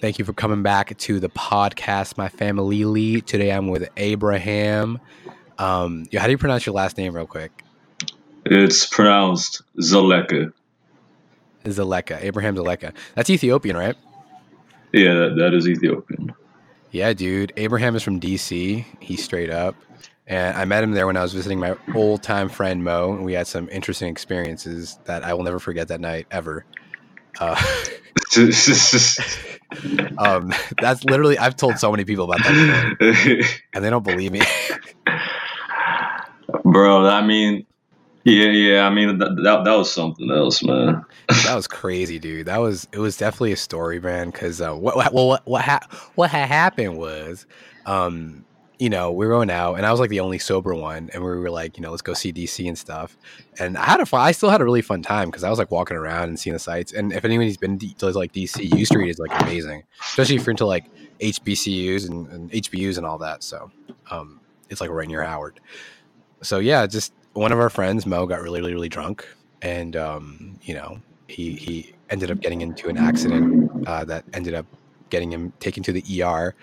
Thank you for coming back to the podcast, my family. Lee. Today I'm with Abraham. Um, how do you pronounce your last name, real quick? It's pronounced Zeleke. Zeleke, Abraham Zeleke. That's Ethiopian, right? Yeah, that, that is Ethiopian. Yeah, dude. Abraham is from DC. He's straight up. And I met him there when I was visiting my old time friend Mo, and we had some interesting experiences that I will never forget that night ever. Uh, um, that's literally I've told so many people about that, and they don't believe me. Bro, I mean, yeah, yeah. I mean, that, that, that was something else, man. that was crazy, dude. That was it was definitely a story, man. Because uh, what what what what, ha- what had happened was, um, you know, we were going out, and I was like the only sober one, and we were like, you know, let's go see DC and stuff. And I had a fun, I still had a really fun time because I was like walking around and seeing the sights. And if anybody's been to like DC, U Street is like amazing, especially if you're into like HBCUs and, and HBUs and all that. So, um, it's like right near Howard. So yeah, just one of our friends, Mo, got really, really, really drunk, and um, you know, he he ended up getting into an accident uh, that ended up getting him taken to the ER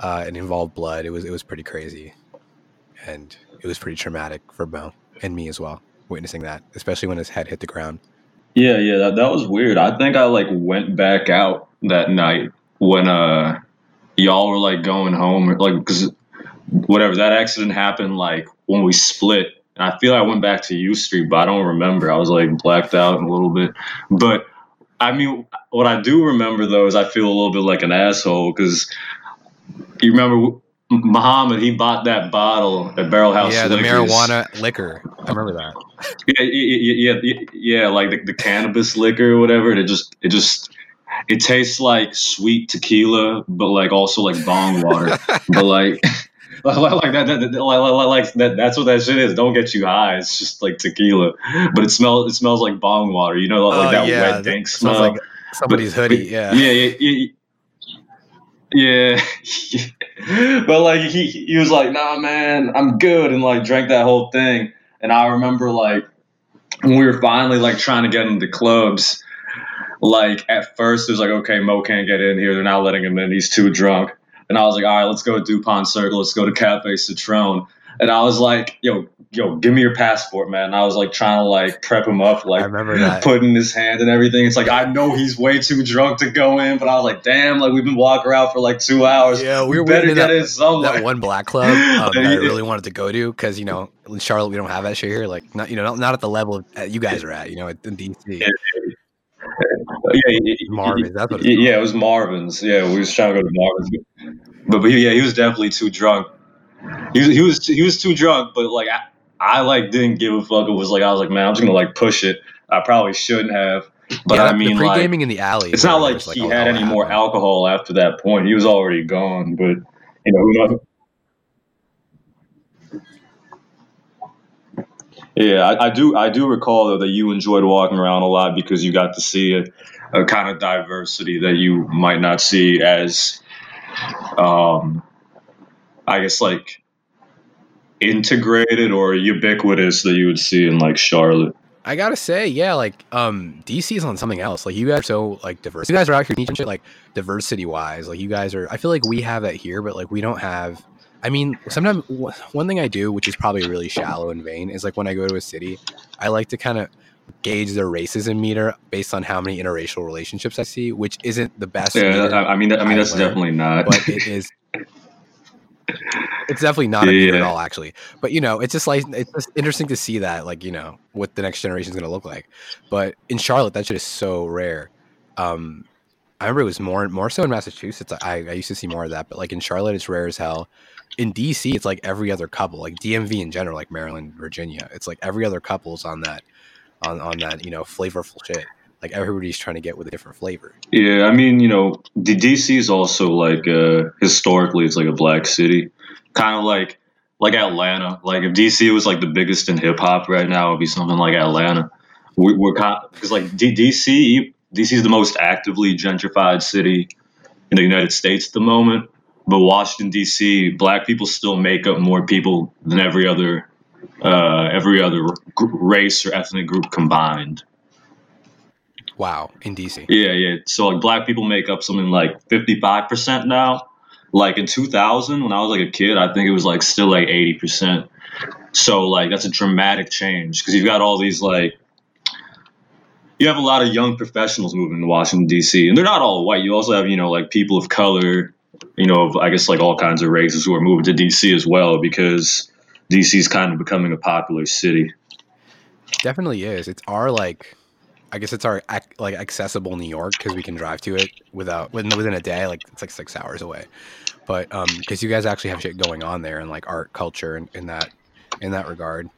uh, and involved blood. It was it was pretty crazy, and it was pretty traumatic for Mo and me as well, witnessing that, especially when his head hit the ground. Yeah, yeah, that that was weird. I think I like went back out that night when uh y'all were like going home, like because whatever that accident happened like when we split and I feel I went back to U Street, but I don't remember. I was like blacked out a little bit. But I mean, what I do remember though is I feel a little bit like an asshole because you remember Muhammad, he bought that bottle at Barrel House. Yeah, the marijuana liquor. I remember that. Yeah, yeah, yeah, yeah, like the, the cannabis liquor or whatever. It just, it just, it tastes like sweet tequila, but like also like bong water. but like, like that, that, that like, that, that's what that shit is. Don't get you high. It's just like tequila, but it smells it smells like bong water. You know, like oh, that yeah, wet dank smell. Like somebody's but, hoodie. Yeah. Yeah. Yeah. yeah, yeah. yeah. but like he he was like, nah, man, I'm good, and like drank that whole thing. And I remember like when we were finally like trying to get into clubs. Like at first, it was like, okay, Mo can't get in here. They're not letting him in. He's too drunk. And I was like, all right, let's go to DuPont Circle. Let's go to Cafe Citron. And I was like, yo, yo, give me your passport, man. And I was like trying to like prep him up, like I remember that. putting his hand and everything. It's like I know he's way too drunk to go in, but I was like, damn, like we've been walking around for like two hours. Yeah, we were better get that, in somewhere. That one black club um, that I really wanted to go to because you know in Charlotte we don't have that shit here. Like not you know not, not at the level uh, you guys are at. You know in DC. Yeah, yeah, Marvin. That's what yeah, it was Marvin's. Yeah, we was trying to go to Marvin's, but, but yeah, he was definitely too drunk. He was he was he was too drunk, but like I, I like didn't give a fuck. It was like I was like, man, I'm just gonna like push it. I probably shouldn't have. But yeah, I mean, pre gaming like, in the alley. It's not like he had any more alcohol after that point. He was already gone. But you know, who knows? Yeah, I, I, do. I do recall though that you enjoyed walking around a lot because you got to see a, a kind of diversity that you might not see as, um, I guess like integrated or ubiquitous that you would see in like Charlotte. I gotta say, yeah, like um DC is on something else. Like you guys are so like diverse. You guys are out here teaching shit like diversity wise. Like you guys are I feel like we have that here, but like we don't have I mean, sometimes one thing I do, which is probably really shallow and vain, is like when I go to a city, I like to kind of gauge their racism meter based on how many interracial relationships I see, which isn't the best. Yeah, I mean, I mean that's learned, definitely not. But it is. It's definitely not a yeah. at all, actually. But you know, it's just like it's just interesting to see that, like you know, what the next generation is going to look like. But in Charlotte, that shit is so rare. Um, I remember it was more more so in Massachusetts. I, I used to see more of that, but like in Charlotte, it's rare as hell in DC, it's like every other couple, like DMV in general, like Maryland, Virginia. It's like every other couple's on that, on on that, you know, flavorful shit. Like everybody's trying to get with a different flavor. Yeah, I mean, you know, the DC is also like uh, historically, it's like a black city, kind of like like Atlanta. Like if DC was like the biggest in hip hop right now, it would be something like Atlanta. We, are because like D- DC, DC is the most actively gentrified city in the United States at the moment but Washington D.C. black people still make up more people than every other uh, every other race or ethnic group combined. Wow, in DC. Yeah, yeah. So like black people make up something like fifty five percent now. Like in two thousand, when I was like a kid, I think it was like still like eighty percent. So like that's a dramatic change because you've got all these like you have a lot of young professionals moving to Washington D.C. and they're not all white. You also have you know like people of color, you know, of, I guess like all kinds of races who are moving to D.C. as well because D.C. is kind of becoming a popular city. Definitely is. It's our like, I guess it's our like accessible New York because we can drive to it without within within a day. Like it's like six hours away, but um, because you guys actually have shit going on there and like art, culture, and in that in that regard.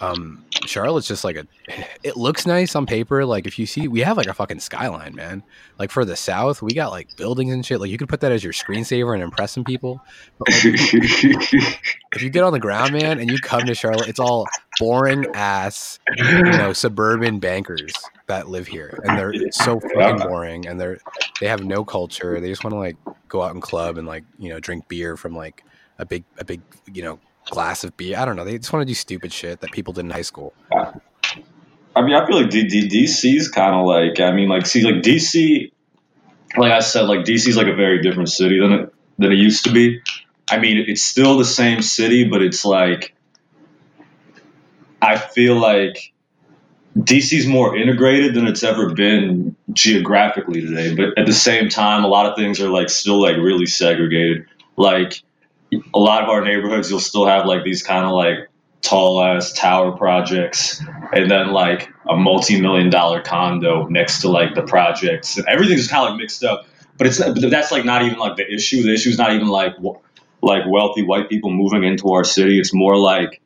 Um, Charlotte's just like a. It looks nice on paper. Like if you see, we have like a fucking skyline, man. Like for the south, we got like buildings and shit. Like you could put that as your screensaver and impress some people. But like, if you get on the ground, man, and you come to Charlotte, it's all boring ass, you know, suburban bankers that live here, and they're so fucking boring, and they're they have no culture. They just want to like go out and club and like you know drink beer from like a big a big you know glass of beer. I don't know. They just want to do stupid shit that people did in high school. I mean, I feel like D- D- DC is kind of like, I mean, like, see, like DC, like I said, like DC is like a very different city than it than it used to be. I mean, it's still the same city, but it's like, I feel like DC's more integrated than it's ever been geographically today. But at the same time, a lot of things are like still like really segregated. Like a lot of our neighborhoods, you'll still have like these kind of like tall ass tower projects and then like a multi-million dollar condo next to like the projects. And everything's kind of like mixed up but it's but that's like not even like the issue. The issue is not even like like wealthy white people moving into our city. It's more like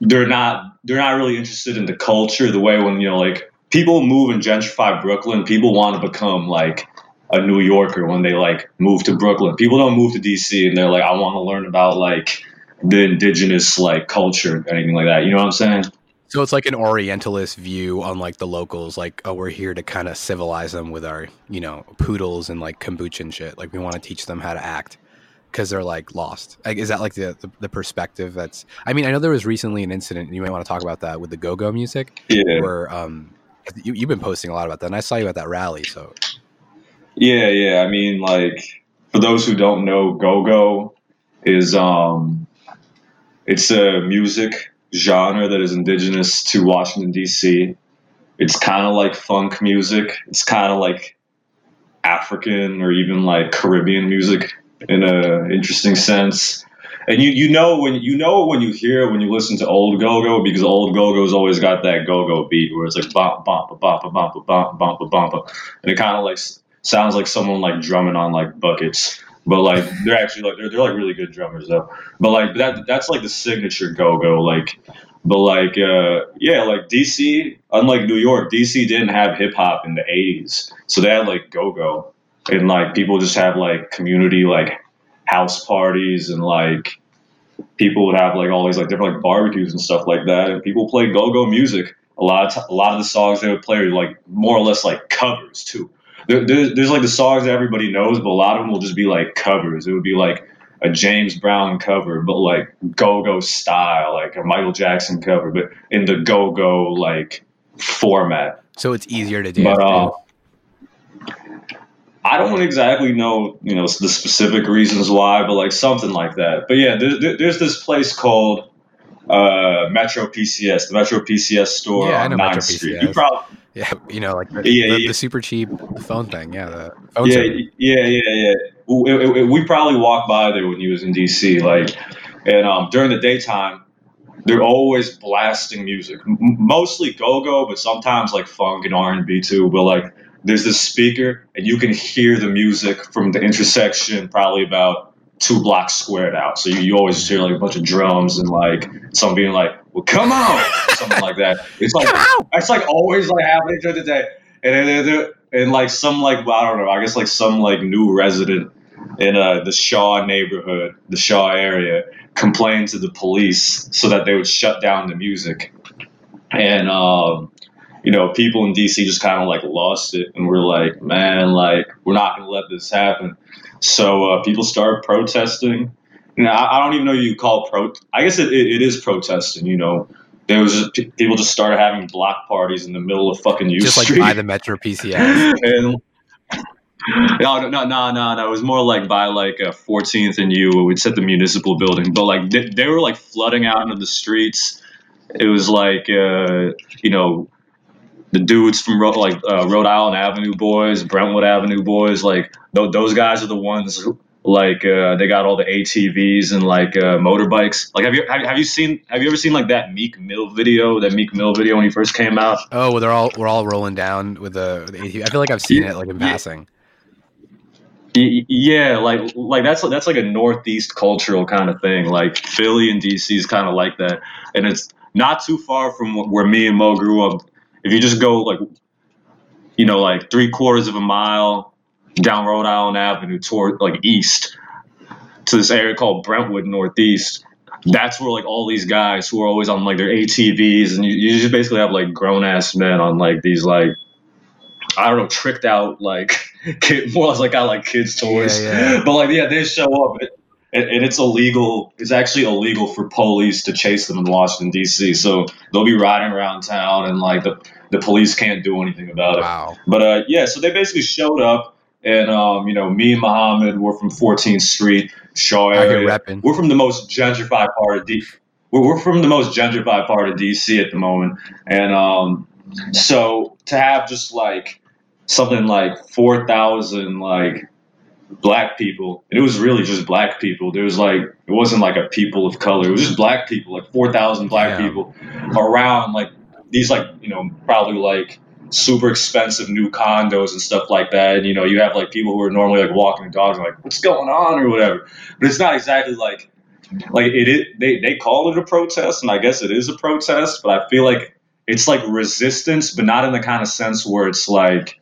they're not they're not really interested in the culture the way when you know like people move and gentrify brooklyn people want to become like a New Yorker when they like move to Brooklyn. People don't move to DC and they're like, I want to learn about like the indigenous like culture, or anything like that. You know what I'm saying? So it's like an Orientalist view on like the locals, like oh, we're here to kind of civilize them with our you know poodles and like kombucha and shit. Like we want to teach them how to act because they're like lost. Like, is that like the, the, the perspective? That's I mean I know there was recently an incident. And you might want to talk about that with the go go music. Yeah. Where um you, you've been posting a lot about that, and I saw you at that rally. So yeah, yeah. I mean, like for those who don't know, go-go is um, it's a music genre that is indigenous to Washington D.C. It's kind of like funk music. It's kind of like African or even like Caribbean music in a interesting sense. And you you know when you know when you hear when you listen to old go-go because old go-go's always got that go-go beat where it's like bump bump bump bump bump bump bump bump and it kind of like sounds like someone like drumming on like buckets. But like they're actually like they're, they're like really good drummers though. But like that that's like the signature go go like. But like uh, yeah, like DC, unlike New York, DC didn't have hip hop in the '80s, so they had like go go, and like people just have like community like house parties and like people would have like all these like different like barbecues and stuff like that, and people play go go music. A lot of t- a lot of the songs they would play are like more or less like covers too there, there's, there's like the songs that everybody knows, but a lot of them will just be like covers. It would be like a James Brown cover, but like go go style, like a Michael Jackson cover, but in the go go like format. So it's easier to do. But uh, I don't exactly know, you know, the specific reasons why, but like something like that. But yeah, there, there's this place called uh, Metro PCS, the Metro PCS store yeah, on 9th Street. You probably yeah, you know, like the, yeah, the, yeah. the super cheap phone thing. Yeah, the phone yeah, yeah, yeah, yeah. We, we probably walked by there when he was in DC. Like, and um, during the daytime, they're always blasting music, M- mostly go-go, but sometimes like funk and R and B too. But like, there's this speaker, and you can hear the music from the intersection, probably about two blocks squared out. So you, you always hear like a bunch of drums and like some being like, "Well, come on," something like that. It's like it's like always like happening during the day, and then and like some like I don't know, I guess like some like new resident in uh, the Shaw neighborhood, the Shaw area, complained to the police so that they would shut down the music, and um, you know, people in DC just kind of like lost it, and we're like, man, like we're not going to let this happen. So uh, people started protesting. Know, I, I don't even know you call pro. I guess it, it, it is protesting. You know, there was just, people just started having block parties in the middle of fucking U just Street. like by the Metro PCS. and no, no, no, no, no. It was more like by like a 14th and U. We'd set the municipal building, but like they, they were like flooding out into the streets. It was like uh, you know the dudes from Ro- like uh, Rhode Island Avenue boys, Brentwood Avenue boys. Like th- those guys are the ones. Who, like uh, they got all the ATVs and like uh, motorbikes. Like have you have, have you seen have you ever seen like that Meek Mill video? That Meek Mill video when he first came out. Oh, well, they're all we're all rolling down with the, the ATV. I feel like I've seen it like in passing. Yeah, like like that's that's like a northeast cultural kind of thing. Like Philly and DC is kind of like that, and it's not too far from where me and Mo grew up. If you just go like, you know, like three quarters of a mile down Rhode Island Avenue toward like east to this area called Brentwood Northeast. That's where like all these guys who are always on like their ATVs, and you, you just basically have like grown ass men on like these like I don't know tricked out like kid more like I like kids toys, Yeah, yeah. but like yeah they show up and, and it's illegal. It's actually illegal for police to chase them in Washington D.C. So they'll be riding around town and like the the police can't do anything about it. Wow. But uh, yeah, so they basically showed up, and um, you know, me and Muhammad were from 14th Street, Shaw area. We're from the most gentrified part of D. We're, we're from the most gentrified part of DC at the moment, and um, so to have just like something like 4,000 like black people, and it was really just black people. There was like it wasn't like a people of color. It was just black people, like 4,000 black Yeah. people around like these like you know probably like super expensive new condos and stuff like that. And you know, you have like people who are normally like walking the dogs, like what's going on or whatever. But it's not exactly like like it. is they they call it a protest, and I guess it is a protest. But I feel like it's like resistance, but not in the kind of sense where it's like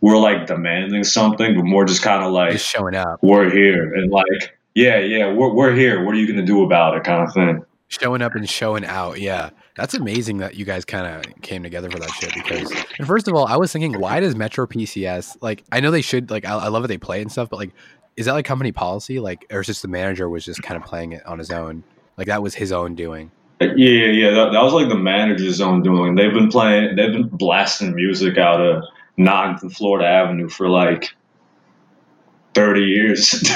we're like demanding something, but more just kind of like Just showing up. we're here and like yeah yeah we're we're here. What are you gonna do about it? Kind of thing. showing up and showing out. Yeah, that's amazing that you guys kind of came together for that shit. Because, and first of all, I was thinking, why does Metro PCS like? I know they should like. I, I love that they play and stuff, but like, is that like company policy? Like, or is just the manager was just kind of playing it on his own? Like that was his own doing. Yeah, yeah, yeah. That, that was like the manager's own doing. They've been playing, they've been blasting music out of Ninth and Florida Avenue for like thirty years.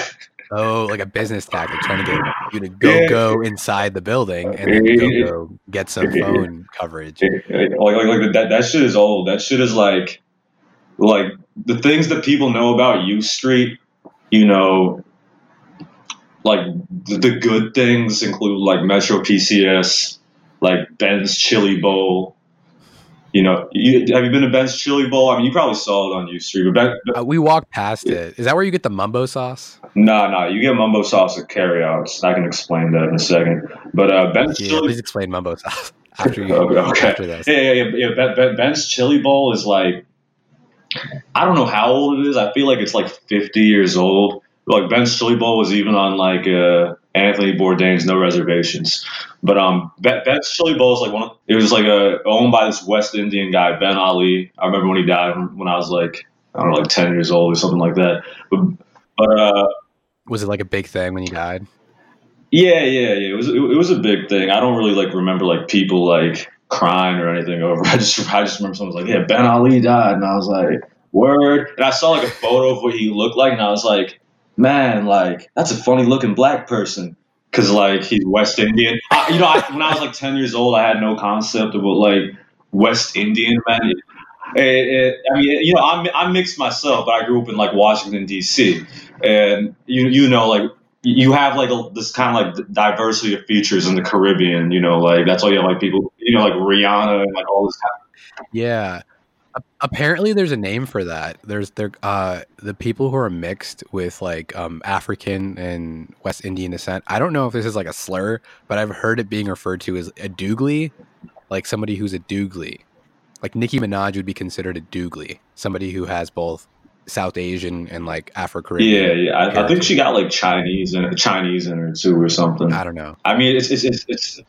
Oh, like a business tactic, trying to get you to go Yeah. go inside the building and then go go get some phone coverage. like, like, like that, that shit is old. That shit is like, like the things that people know about U Street. You know, like the, the good things include like Metro PCS, like Ben's Chili Bowl. You know, you, have you been to Ben's Chili Bowl? I mean, you probably saw it on U Street, but Ben, Uh, we walked past it. Is that where you get the mumbo sauce? No, no, you get mumbo sauce at carryouts. I can explain that in a second. But uh, Ben's Yeah, chili. please explain mumbo sauce after you Okay, okay. after this. Yeah, yeah, yeah. yeah. Ben, ben, Ben's chili bowl is like, I don't know how old it is. I feel like it's like 50 years old. Like Ben's chili bowl was even on like uh, Anthony Bourdain's No Reservations. But um, Ben, chili bowl is like one. Of, it was like uh, owned by this West Indian guy, Ben Ali. I remember when he died when I was like I don't know, like 10 years old or something like that. But but uh. Was it like a big thing when he died? Yeah, yeah, yeah. It was it, it was a big thing. I don't really like remember like people like crying or anything over. I just I just remember someone was like, "Yeah, Ben Ali died," and I was like, "Word." And I saw like a photo of what he looked like, and I was like, "Man, like that's a funny looking black person." Cause like he's West Indian. I, you know, I, when I was like ten years old, I had no concept of what like West Indian meant. It, it, I mean, you know, I'm I'm mixed myself, but I grew up in like Washington D.C. and you you know like you have like a, this kind of like diversity of features in the Caribbean. You know, like that's why you have like people, you know, like Rihanna and like all this. Kind of- Yeah. Apparently, there's a name for that. There's there uh the people who are mixed with like um African and West Indian descent. I don't know if this is like a slur, but I've heard it being referred to as a dougla, like somebody who's a dougla. Like Nicki Minaj would be considered a dougla, somebody who has both South Asian and like Afro yeah, yeah. I, I think she got like Chinese in Chinese in her too, or something. I don't know. I mean, it's it's it's. it's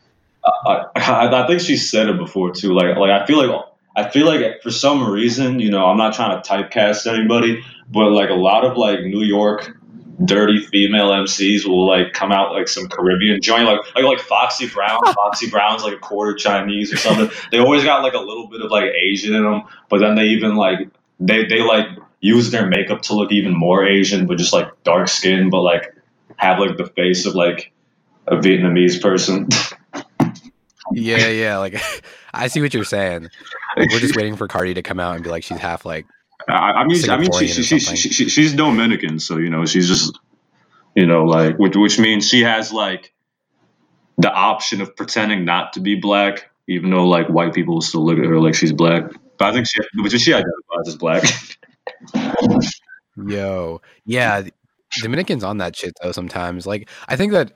I, I, I think she said it before too. Like like I feel like I feel like for some reason, you know, I'm not trying to typecast anybody, but like a lot of like New York dirty female MCs will like come out like some Caribbean joint, like like like Foxy Brown. Foxy Brown's like a quarter Chinese or something. They always got like a little bit of like Asian in them, but then they even like they they like use their makeup to look even more Asian, but just like dark skin, but like have like the face of like a Vietnamese person. yeah, yeah. Like I see what you're saying. We're just waiting for Cardi to come out and be like she's half like I, mean, I mean, she, she, she, she, she's Dominican, so you know, she's just, you know, like, which, which means she has like the option of pretending not to be black, even though like white people still look at her like she's black. But I think she, but she identifies as black. Yo, yeah, Dominicans on that shit though. Sometimes, like, I think that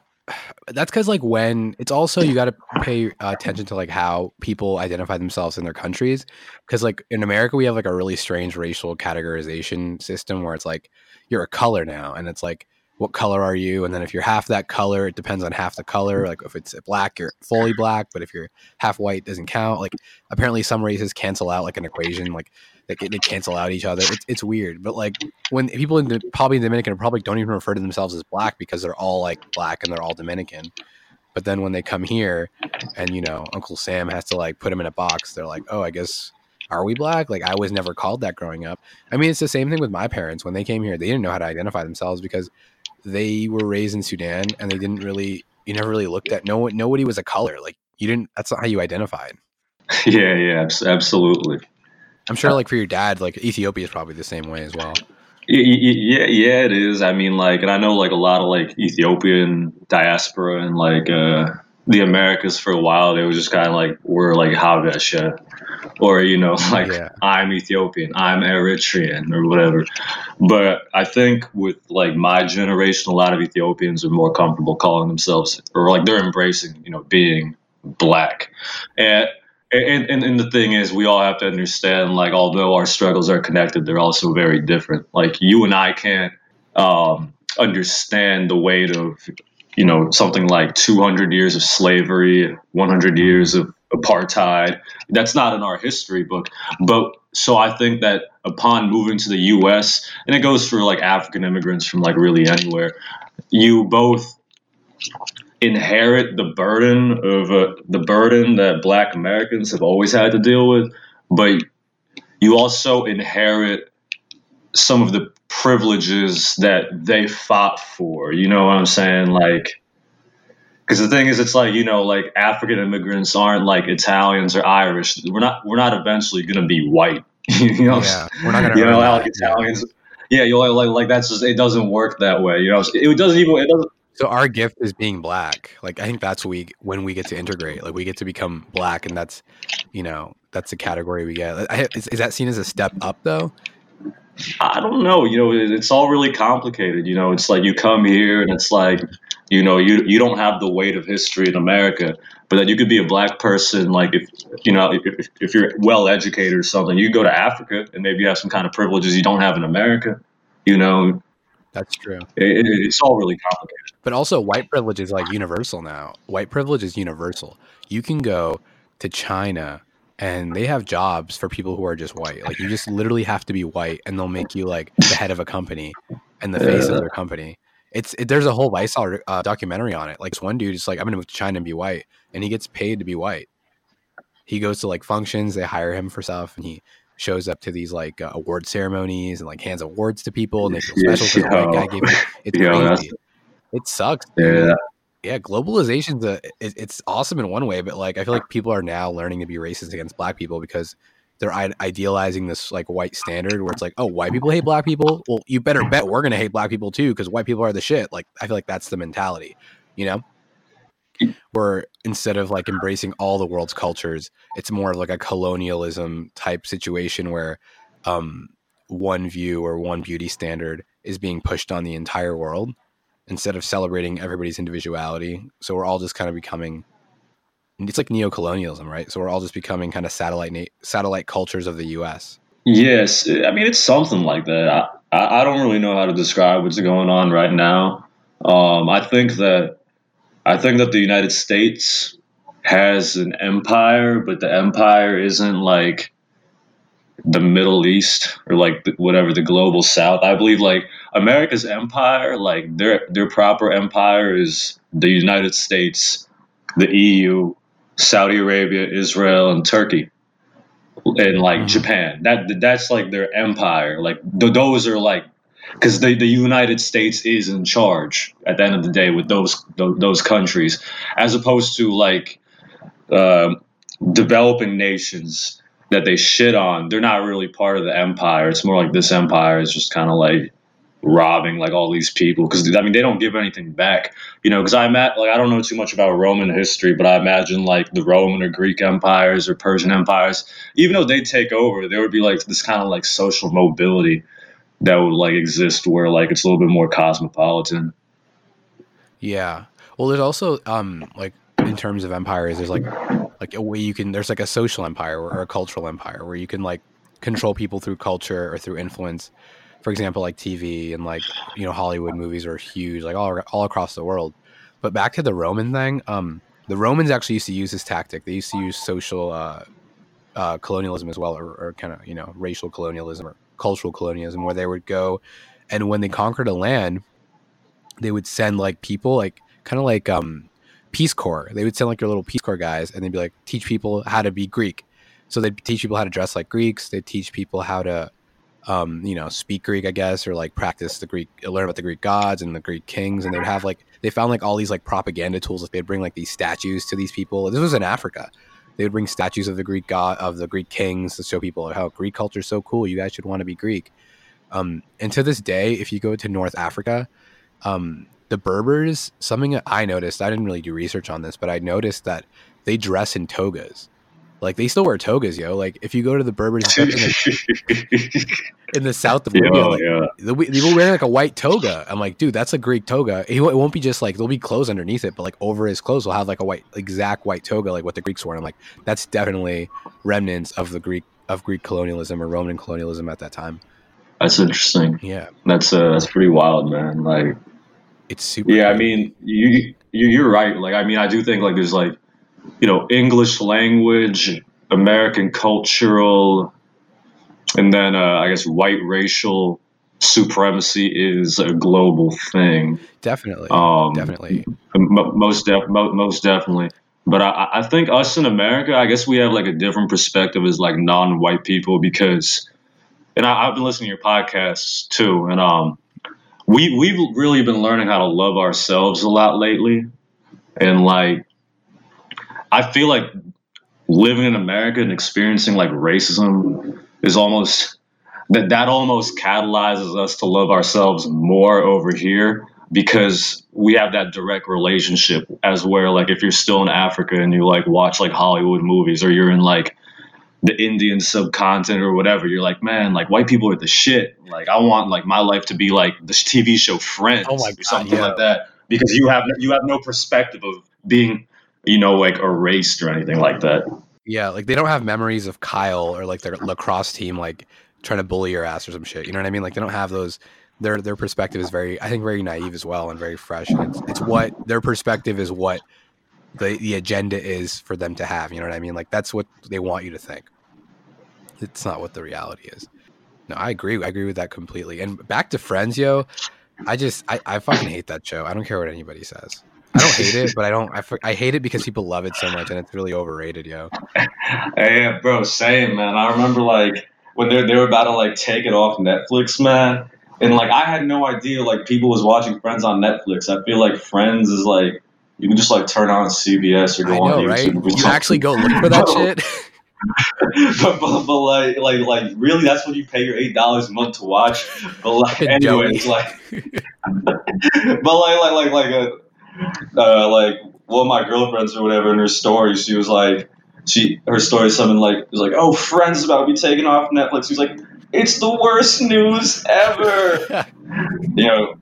that's because like when it's also you got to pay uh, attention to like how people identify themselves in their countries because like in america we have like a really strange racial categorization system where it's like you're a color now and it's like what color are you and then if you're half that color it depends on half the color like if it's black you're fully black but if you're half white doesn't count like apparently some races cancel out like an equation like they, they cancel out each other. It's, it's weird, but like when people in the probably in the Dominican Republic don't even refer to themselves as black because they're all like black and they're all Dominican. But then when they come here, and you know Uncle Sam has to like put them in a box, they're like, oh, I guess are we black? Like I was never called that growing up. I mean, it's the same thing with my parents when they came here. They didn't know how to identify themselves because they were raised in Sudan and they didn't really. You never really looked at no. Nobody was a color. Like you didn't. That's not how you identified. Yeah, yeah, absolutely. I'm sure, like for your dad, like Ethiopia is probably the same way as well. Yeah, yeah, it is. I mean, like, and I know like a lot of like Ethiopian diaspora and like uh, the Americas for a while. They were just kind of like were like Habesha, or you know, like yeah. I'm Ethiopian, I'm Eritrean, or whatever. But I think with like my generation, a lot of Ethiopians are more comfortable calling themselves, or like they're embracing, you know, being black, and and, and, and the thing is, we all have to understand, like, although our struggles are connected, they're also very different. Like, you and I can't um, understand the weight of, you know, something like 200 years of slavery, 100 years of apartheid. That's not in our history book. But so I think that upon moving to the U.S., and it goes for like African immigrants from like really anywhere, you both inherit the burden of uh, the burden that Black Americans have always had to deal with, but you also inherit some of the privileges that they fought for. You know what I'm saying? Like, because the thing is, it's like you know, like African immigrants aren't like Italians or Irish. We're not. We're not eventually going to be white. you know, yeah, we're not going to. You know, like Italians. Yeah, you know, like like that's just it doesn't work that way. You know, it doesn't even it doesn't so our gift is being black. Like I think that's we when we get to integrate. Like we get to become black, and that's you know that's the category we get. Is, is that seen as a step up though? I don't know. You know, it's all really complicated. You know, it's like you come here and it's like, you know, you you don't have the weight of history in America, but that you could be a black person. Like if you know, if, if you're well educated or something, you go to Africa and maybe you have some kind of privileges you don't have in America. You know, that's true. It, it's all really complicated. But also, white privilege is like universal now. White privilege is universal. You can go to China and they have jobs for people who are just white. Like you just literally have to be white, and they'll make you like the head of a company and the face of their company. It's it, there's a whole Vice uh, documentary on it. Like this one dude is like, I'm gonna move to China and be white, and he gets paid to be white. He goes to like functions, they hire him for stuff, and he shows up to these like uh, award ceremonies and like hands awards to people and they feel special because the white guy gave it. It's crazy. It sucks. Yeah. Yeah, globalization's a it, it's awesome in one way, but like I feel like people are now learning to be racist against black people because they're idealizing this like white standard where it's like, oh, white people hate black people. Well, you better bet we're gonna hate black people too because white people are the shit. Like I feel like that's the mentality, you know where instead of like embracing all the world's cultures, it's more of like a colonialism type situation where um, one view or one beauty standard is being pushed on the entire world instead of celebrating everybody's individuality. So we're all just kind of becoming it's like neo-colonialism, right? So we're all just becoming kind of satellite na- satellite cultures of the U.S. Yes, I mean it's something like that. I, I don't really know how to describe what's going on right now. Um, I think that I think that the United States has an empire, but the empire isn't like the Middle East or like whatever the global South. I believe like America's empire, like their their proper empire is the United States, the EU, Saudi Arabia, Israel, and Turkey, and like mm-hmm. Japan. That that's like their empire. Like th- those are like because the, the United States is in charge at the end of the day with those those countries, as opposed to like uh, developing nations that they shit on. They're not really part of the empire. It's more like this empire is just kind of like robbing like all these people because I mean they don't give anything back, you know. Because I met like I don't know too much about Roman history, but I imagine like the Roman or Greek empires or Persian empires, even though they take over, there would be like this kind of like social mobility that would like exist where like it's a little bit more cosmopolitan. Yeah. Well, there's also um like in terms of empires, there's like like a way you can there's like a social empire or a cultural empire where you can like control people through culture or through influence. For example, like TV and like you know Hollywood movies are huge, like all all across the world. But back to the Roman thing, um, the Romans actually used to use this tactic. They used to use social uh, uh, colonialism as well, or, or kind of you know racial colonialism or cultural colonialism where they would go and when they conquered a land they would send like people like kind of like um peace corps they would send like your little peace corps guys and they'd be like teach people how to be greek so they'd teach people how to dress like greeks they'd teach people how to um, you know, speak Greek, I guess, or like practice the Greek, learn about the Greek gods and the Greek kings. And they would have like, they found like all these like propaganda tools. Like they'd bring like these statues to these people. This was in Africa they would bring statues of the Greek god of the Greek kings to show people how Greek culture is so cool. You guys should want to be Greek. Um, and to this day, if you go to North Africa, um, the Berbers, something I noticed, I didn't really do research on this, but I noticed that they dress in togas. Like they still wear togas, yo. Like if you go to the Berbers in the, in the south of Libya, like, yeah. they'll, be, they'll be wearing like a white toga. I'm like, dude, that's a Greek toga. It, won't be just like there'll be clothes underneath it, but like over his clothes, will have like a white, exact white toga, like what the Greeks wore. And I'm like, that's definitely remnants of the Greek of Greek colonialism or Roman colonialism at that time. That's interesting. Yeah, that's uh, that's pretty wild, man. Like, it's super. Yeah, I mean, you, you you're right. Like, I mean, I do think like there's like you know, English language, American cultural, and then uh, I guess white racial supremacy is a global thing. Definitely, um, definitely, most def- most definitely. But I, I think us in America, I guess we have like a different perspective as like non-white people because, and I, have been listening to your podcasts too, and um, we we've really been learning how to love ourselves a lot lately, and like I feel like living in America and experiencing like racism is almost that that almost catalyzes us to love ourselves more over here because we have that direct relationship as where like if you're still in Africa and you like watch like Hollywood movies or you're in like the Indian subcontinent or whatever, you're like, man, like white people are the shit. Like I want like my life to be like this TV show Friends oh God, or something yeah. like that because you have you have no perspective of being you know, like erased or anything like that. Yeah, like they don't have memories of Kyle or like their lacrosse team like trying to bully your ass or some shit. You know what I mean? Like they don't have those. Their their perspective is very, I think, very naive as well and very fresh. And it's it's what their perspective is what the the agenda is for them to have. You know what I mean? Like that's what they want you to think. It's not what the reality is. No, I agree. I agree with that completely. And back to Friends, yo. I just I, I fucking hate that show. I don't care what anybody says. I don't hate it, but I don't. I, I hate it because people love it so much, and it's really overrated, yo. Hey, bro, same man. I remember like when they they were about to like take it off Netflix, man, and like I had no idea like people was watching Friends on Netflix. I feel like Friends is like you can just like turn on CBS or go know, on YouTube. Right? You actually go look for that shit. but, but, but, like like like really that's what you pay your eight dollars a month to watch but like anyways like but like like like like a uh, like one of my girlfriends or whatever in her story, she was like, she her story something like was like, oh, Friends is about to be taken off Netflix. She was like, it's the worst news ever, you know,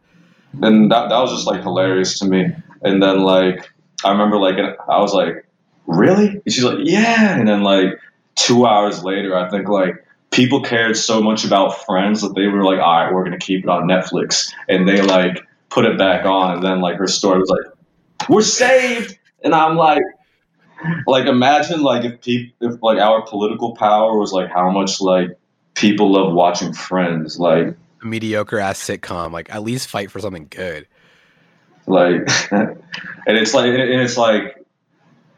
and that that was just like hilarious to me. And then like I remember like I was like, really? And she's like, yeah. And then like two hours later, I think like people cared so much about Friends that they were like, all right, we're gonna keep it on Netflix, and they like put it back on, and then like her story was like, "We're saved," and I'm like, like imagine like if people if like our political power was like how much like people love watching Friends. Like A mediocre ass sitcom. Like at least fight for something good. like, and it's like and it's like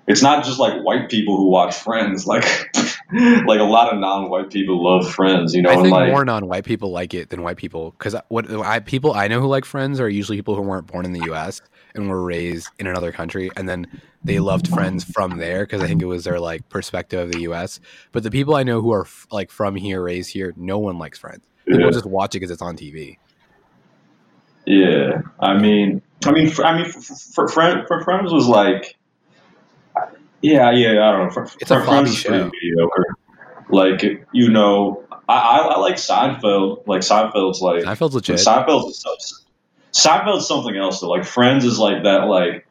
it's not just like white people who watch Friends. Like like a lot of non-white people love Friends. You know, I think like more non-white people like it than white people because what I people I know who like Friends are usually people who weren't born in the U.S. and were raised in another country, and then they loved Friends from there because I think it was their like perspective of the U.S. But the people I know who are f- like from here, raised here, no one likes Friends. People yeah. just watch it because it's on TV. Yeah, I mean, I mean, I mean, for, for, for Friends was like, yeah, yeah, I don't know. Fr- It's a Fr- flabby Friends is pretty show. mediocre. Like, you know, I, I, I like Seinfeld. Like Seinfeld's like Seinfeld's legit. Seinfeld's Seinfeld's something else. Though. Like Friends is like that. Like,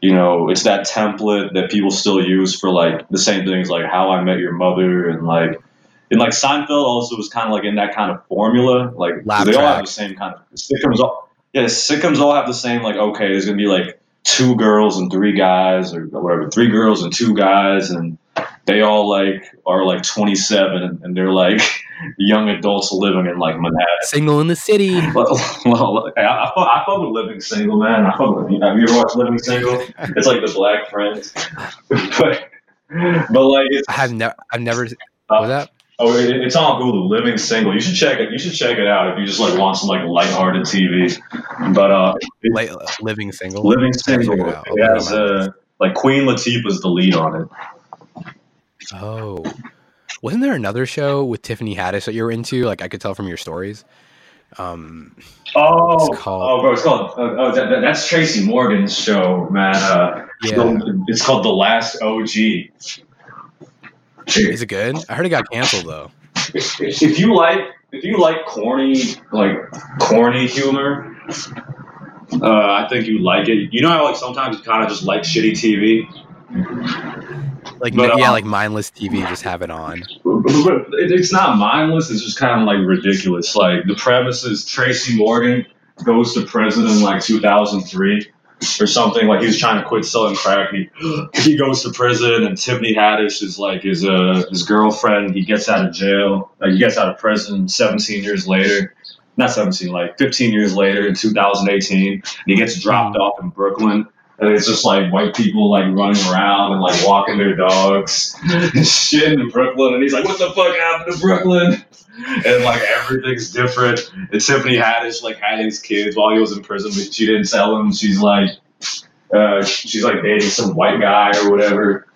you know, it's that template that people still use for like the same things, like How I Met Your Mother, and like. And like Seinfeld also was kind of like in that kind of formula, Like they all have the same kind of sitcoms. All, yeah, sitcoms all have the same like okay, there's gonna be like two girls and three guys or whatever, three girls and two guys, and they all like are like 27 and they're like young adults living in like Manhattan. Single in the city. Well, well, I, I, I fuck with Living Single, man. I fuck with. Have you ever watched Living Single? It's like the Black Friends, but but like it's I have never. I've never. Uh, what was that? Oh, it, it's on Hulu. Living Single. You should check it. You should check it out if you just like want some like lighthearted TV. But uh, it- living single. Living it Single. out. It has uh, like Queen Latifah's the lead on it. Oh, wasn't there another show with Tiffany Haddish that you were into? Like I could tell from your stories. Um, Oh, called- oh, bro, it's called. Uh, oh, that, that- that's Tracy Morgan's show, man. Uh, yeah, It's called The Last OG. Is it good? I heard it got canceled though. If, you like, if you like corny, like corny humor, uh, I think you like it. You know how like sometimes you kind of just like shitty TV. Like But, yeah, um, like mindless TV, just have it on. But it's not mindless. It's just kind of like ridiculous. Like the premise is Tracy Morgan goes to prison in like 2003 or something. Like he was trying to quit selling crack. He, he goes to prison, and Tiffany Haddish is like his uh, his girlfriend. He gets out of jail. Like he gets out of prison 17 years later. Not 17, like 15 years later in 2018. And he gets dropped off in Brooklyn. And it's just like white people like running around and like walking their dogs and shit in Brooklyn. And he's like, what the fuck happened to Brooklyn? And like everything's different. And Tiffany Haddish like had his kids while he was in prison, but she didn't tell him. She's like, uh, she's like dating some white guy or whatever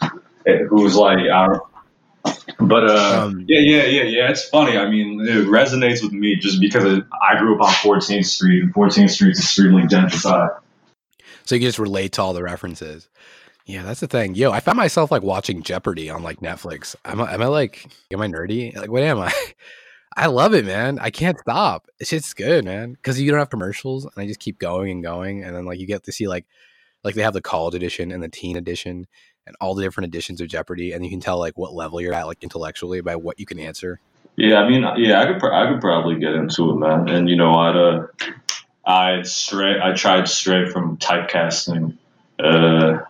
who's like, I don't but uh, Um, yeah, yeah, yeah, yeah. It's funny. I mean, it resonates with me just because it, I grew up on 14th Street, and 14th Street's extremely gentrified. So you can just relate to all the references. Yeah, that's the thing. Yo, I found myself like watching Jeopardy on like Netflix. Am I, am I like, am I nerdy? Like, what am I? I love it, man. I can't stop. It's just good, man. Because you don't have commercials, and I just keep going and going, and then like you get to see like, like they have the college edition and the teen edition, and all the different editions of Jeopardy, and you can tell like what level you're at, like intellectually, by what you can answer. Yeah, I mean, yeah, I could, I could probably get into it, man. And you know, I'd, uh, I stray, I tried straight from typecasting, uh,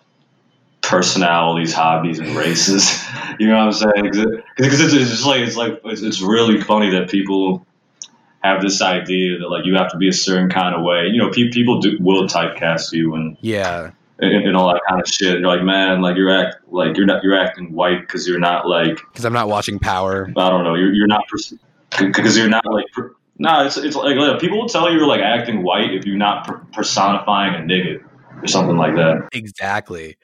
personalities, hobbies, and races. you know what I'm saying? Because it's, it's just like it's like it's, it's really funny that people have this idea that like you have to be a certain kind of way. You know, pe- people do will typecast you and, Yeah, and and all that kind of shit. You're like, man, like you're act like you're not you're acting white because you're not like because I'm not watching Power. I don't know. You're, you're not because you're not like per- no. It's it's like, like, people will tell you you're like acting white if you're not per- personifying a nigga or something like that. Exactly.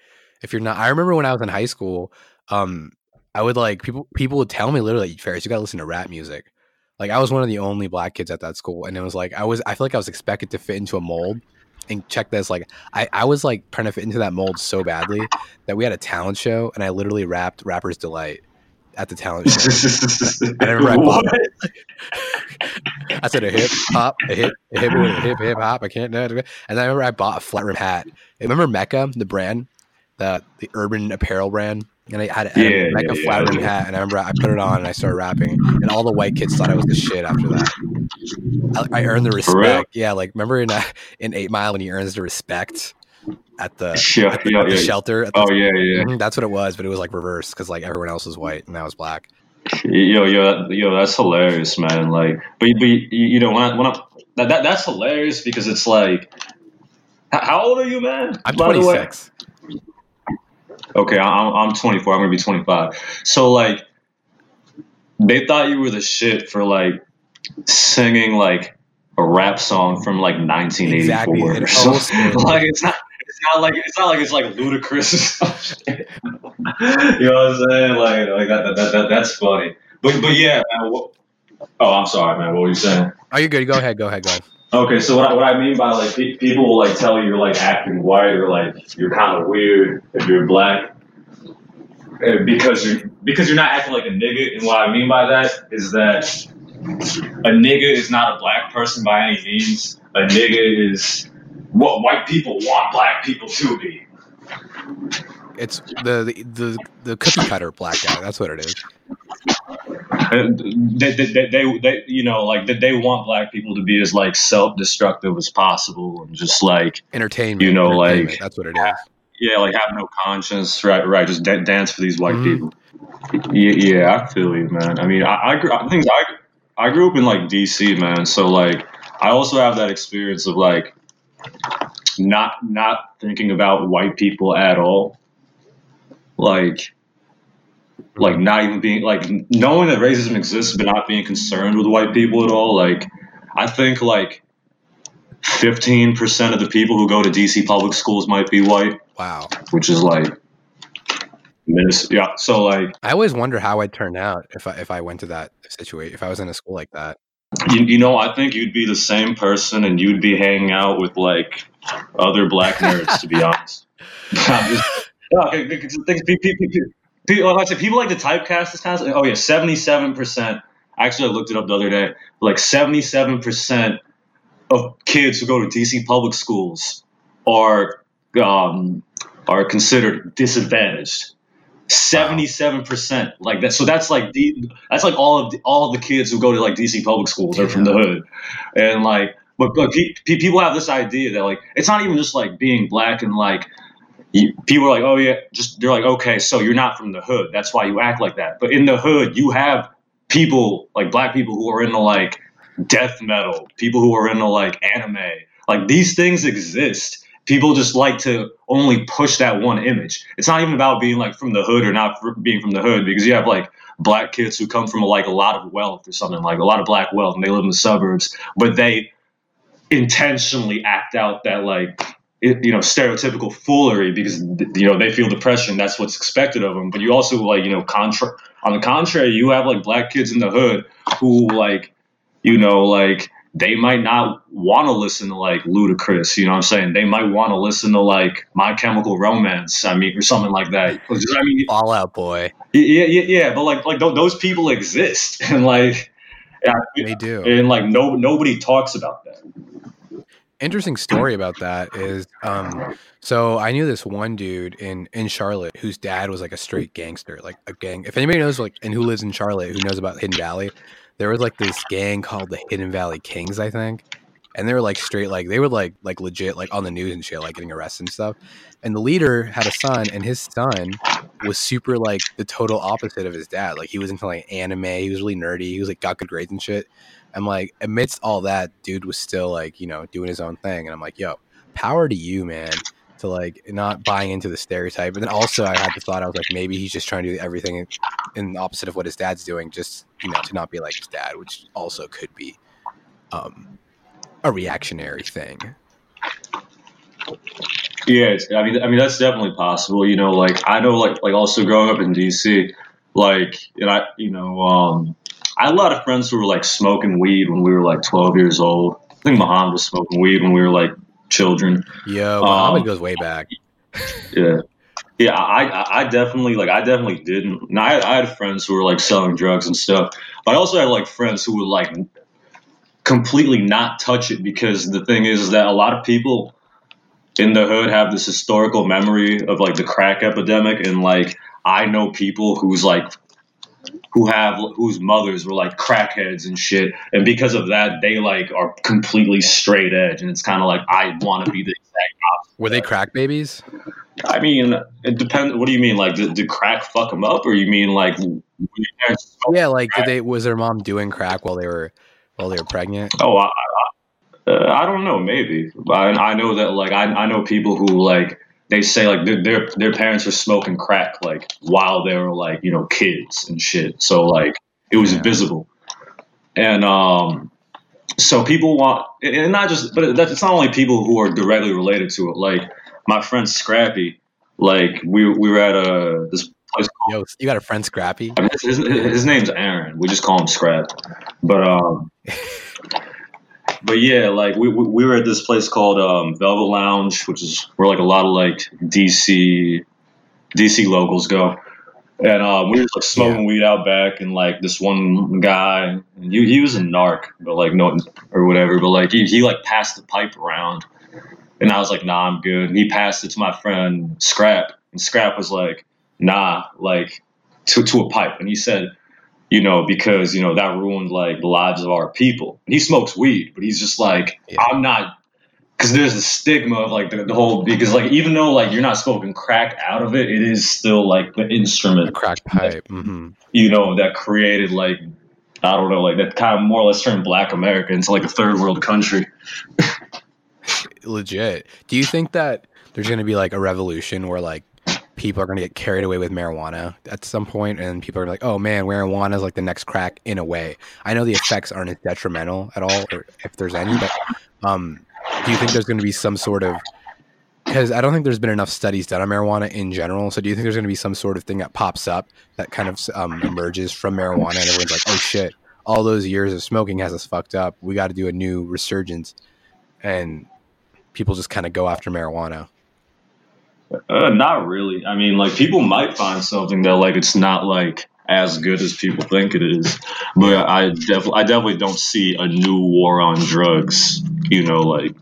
If you're not, I remember when I was in high school, um, I would like people. People would tell me literally, Ferris, you got to listen to rap music. Like I was one of the only black kids at that school, and it was like I was. I feel like I was expected to fit into a mold. And check this, like I, I was like trying to fit into that mold so badly that we had a talent show, and I literally rapped "Rapper's Delight" at the talent show. I remember I What? I said a hip hop, a hip, a hip, a hip, hip hop. I can't know. And I remember I bought a flat rim hat. Remember Mecca, the brand, the the urban apparel brand, and I had, had Yeah, a Mecca yeah, flat yeah. rim hat. And I remember I put it on and I started rapping, and all the white kids thought I was the shit after that. I, I earned the respect. Yeah, like remember in uh, in Eight Mile when he earns the respect at the, Yeah, at the, yeah, at the yeah. shelter. At the Oh yeah, yeah. Mhm, That's what it was, but it was like reverse because like everyone else was white and I was black. Yo, yo, yo, that's hilarious, man. Like, but, but you know, when I, when I, that, that that's hilarious because it's like, how old are you, man? I'm 26. Okay, I'm I'm 24. I'm gonna be 25. So like, they thought you were the shit for like singing like a rap song from like 1984 exactly. or something. like it's not not like it's not like it's like ludicrous. you know what I'm saying? Like like that, that, that that's funny. But but yeah, man, what, oh I'm sorry, man. What were you saying? Oh, you're good. Go ahead. Go ahead. Go ahead. Okay, so what I, what I mean by like pe- people will like tell you you're like acting white or like you're kind of weird if you're black because you're because you're not acting like a nigga. And what I mean by that is that a nigga is not a black person by any means. A nigga is what white people want black people to be. It's the the the, the cookie cutter black guy. That's what it is. They, they, they, they, you know, like that they want black people to be as like self-destructive as possible and just like entertainment. You know, like that's what it is. Yeah, like have no conscience, right? Right, just d- dance for these white mm-hmm. people. Yeah, yeah, I feel you, man. I mean, I, I, I think I I grew up in like DC, man. So like I also have that experience of like not not thinking about white people at all. Like like not even being like knowing that racism exists but not being concerned with white people at all. Like I think like fifteen percent of the people who go to DC public schools might be white. Wow. Which is like yeah. So like, I always wonder how I'd turn out if I if I went to that situation. If I was in a school like that. You, you know, I think you'd be the same person, and you'd be hanging out with like other black nerds. to be honest, people, like I said, people like to typecast this kind of. Oh yeah, seventy-seven percent. Actually, I looked it up the other day. Like seventy-seven percent of kids who go to DC public schools are um, are considered disadvantaged. Seventy-seven percent, like that. So that's like the that's like all of the, all of the kids who go to like DC public schools. Are from the hood, and like, but, but pe- people have this idea that like it's not even just like being black and like you, people are like, oh yeah, just they're like, okay, so you're not from the hood, that's why you act like that. But in the hood, you have people like black people who are into like death metal, people who are into like anime, like these things exist people just like to only push that one image. It's not even about being like from the hood or not being from the hood because you have like black kids who come from like a lot of wealth or something like a lot of black wealth and they live in the suburbs, but they intentionally act out that like you know stereotypical foolery because you know they feel depression that's what's expected of them but you also like you know contra- on the contrary you have like black kids in the hood who like you know like they might not want to listen to like Ludacris, you know what I'm saying? They might want to listen to like My Chemical Romance, I mean, or something like that. I mean, Fall Out Boy. Yeah, yeah, yeah. But like, like those people exist, and like, yeah, they do, and like, no, nobody talks about that. Interesting story about that is, um, so I knew this one dude in in Charlotte whose dad was like a straight gangster, like a gang. If anybody knows, like, and who lives in Charlotte, who knows about Hidden Valley, there was like this gang called the Hidden Valley Kings, I think. And they were like straight, like they were like like legit, like on the news and shit, like getting arrested and stuff. And the leader had a son, and his son was super like the total opposite of his dad. Like he was into like anime, he was really nerdy, he was like got good grades and shit. And like amidst all that, dude was still like you know doing his own thing. And I'm like, yo, power to you, man to like not buying into the stereotype. And then also I had the thought I was like maybe he's just trying to do everything in the opposite of what his dad's doing, just you know to not be like his dad, which also could be um, a reactionary thing. Yeah, I mean, I mean that's definitely possible. You know, like I know, like like also growing up in DC, like and I, you know, um, I had a lot of friends who were like smoking weed when we were like 12 years old. I think Muhammad was smoking weed when we were like children. Yo, Muhammad um, goes way back. Yeah. Yeah, I, I definitely like I definitely didn't. And I, I had friends who were like selling drugs and stuff, but I also had like friends who would like completely not touch it because the thing is, is that a lot of people in the hood have this historical memory of like the crack epidemic and like I know people who's like who have whose mothers were like crackheads and shit, and because of that, they like are completely straight edge, and it's kind of like I want to be the exact opposite. Were they crack babies? I mean, it depends. What do you mean? Like, did, did crack fuck them up, or you mean like Yeah, like did they was their mom doing crack while they were while they were pregnant? Oh, I, I, uh, I don't know, maybe. I, I know that like I, I know people who like they say like their, their their parents were smoking crack like while they were like you know kids and shit. So like it was Yeah. visible, and um, so people want and not just but that's it's not only people who are directly related to it. Like my friend Scrappy, like we we were at a this place called Yo, you got a friend Scrappy? I mean, his, his, his name's Aaron. We just call him Scrap. But um, but yeah, like we, we we were at this place called um, Velvet Lounge, which is where like a lot of like DC DC locals go. And um, we were like smoking weed out back, and like this one guy, and he, he was a narc, but like no or whatever, but like he, he like passed the pipe around, and I was like, nah, I'm good. And he passed it to my friend Scrap, and Scrap was like, nah, like to to a pipe, and he said, you know, because you know that ruined like the lives of our people. And he smokes weed, but he's just like, Yeah. I'm not, because there's a stigma of like the, the whole because like even though like you're not smoking crack out of it, it is still like the instrument, crack pipe. hmm you know, that created like. I don't know, like that kind of more or less turned Black America into like a third world country. Legit. Do you think that there's going to be like a revolution where like people are going to get carried away with marijuana at some point and people are like, oh man, marijuana is like the next crack in a way? I know the effects aren't as detrimental at all, or if there's any, but um, do you think there's going to be some sort of because I don't think there's been enough studies done on marijuana in general. So do you think there's going to be some sort of thing that pops up that kind of um, emerges from marijuana and everyone's like, oh shit, all those years of smoking has us fucked up. We got to do a new resurgence, and people just kind of go after marijuana. Uh, not really. I mean, like people might find something that like it's not like as good as people think it is, but I definitely, I definitely don't see a new war on drugs. You know, like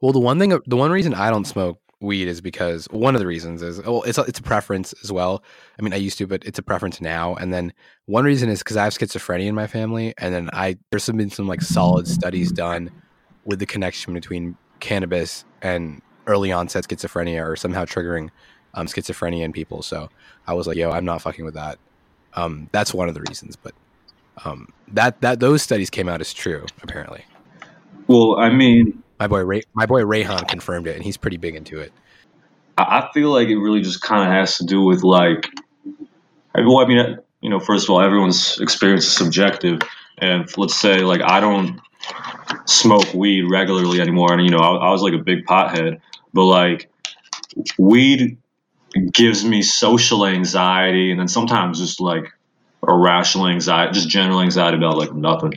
Well, the one thing, the one reason I don't smoke weed is because one of the reasons is well, it's a, it's a preference as well. I mean, I used to, but it's a preference now. And then one reason is because I have schizophrenia in my family, and then I there's been some like solid studies done with the connection between cannabis and early onset schizophrenia or somehow triggering um, schizophrenia in people. So I was like, yo, I'm not fucking with that. Um, that's one of the reasons, but um, that that those studies came out as true apparently. well, I mean, My boy Ray, my boy Rayhan confirmed it, and he's pretty big into it. I feel like it really just kind of has to do with like, I- well, I mean, you know, first of all, everyone's experience is subjective, and let's say like I don't smoke weed regularly anymore, and you know, I, I was like a big pothead, but like weed gives me social anxiety, and then sometimes just like irrational anxiety, just general anxiety about like nothing,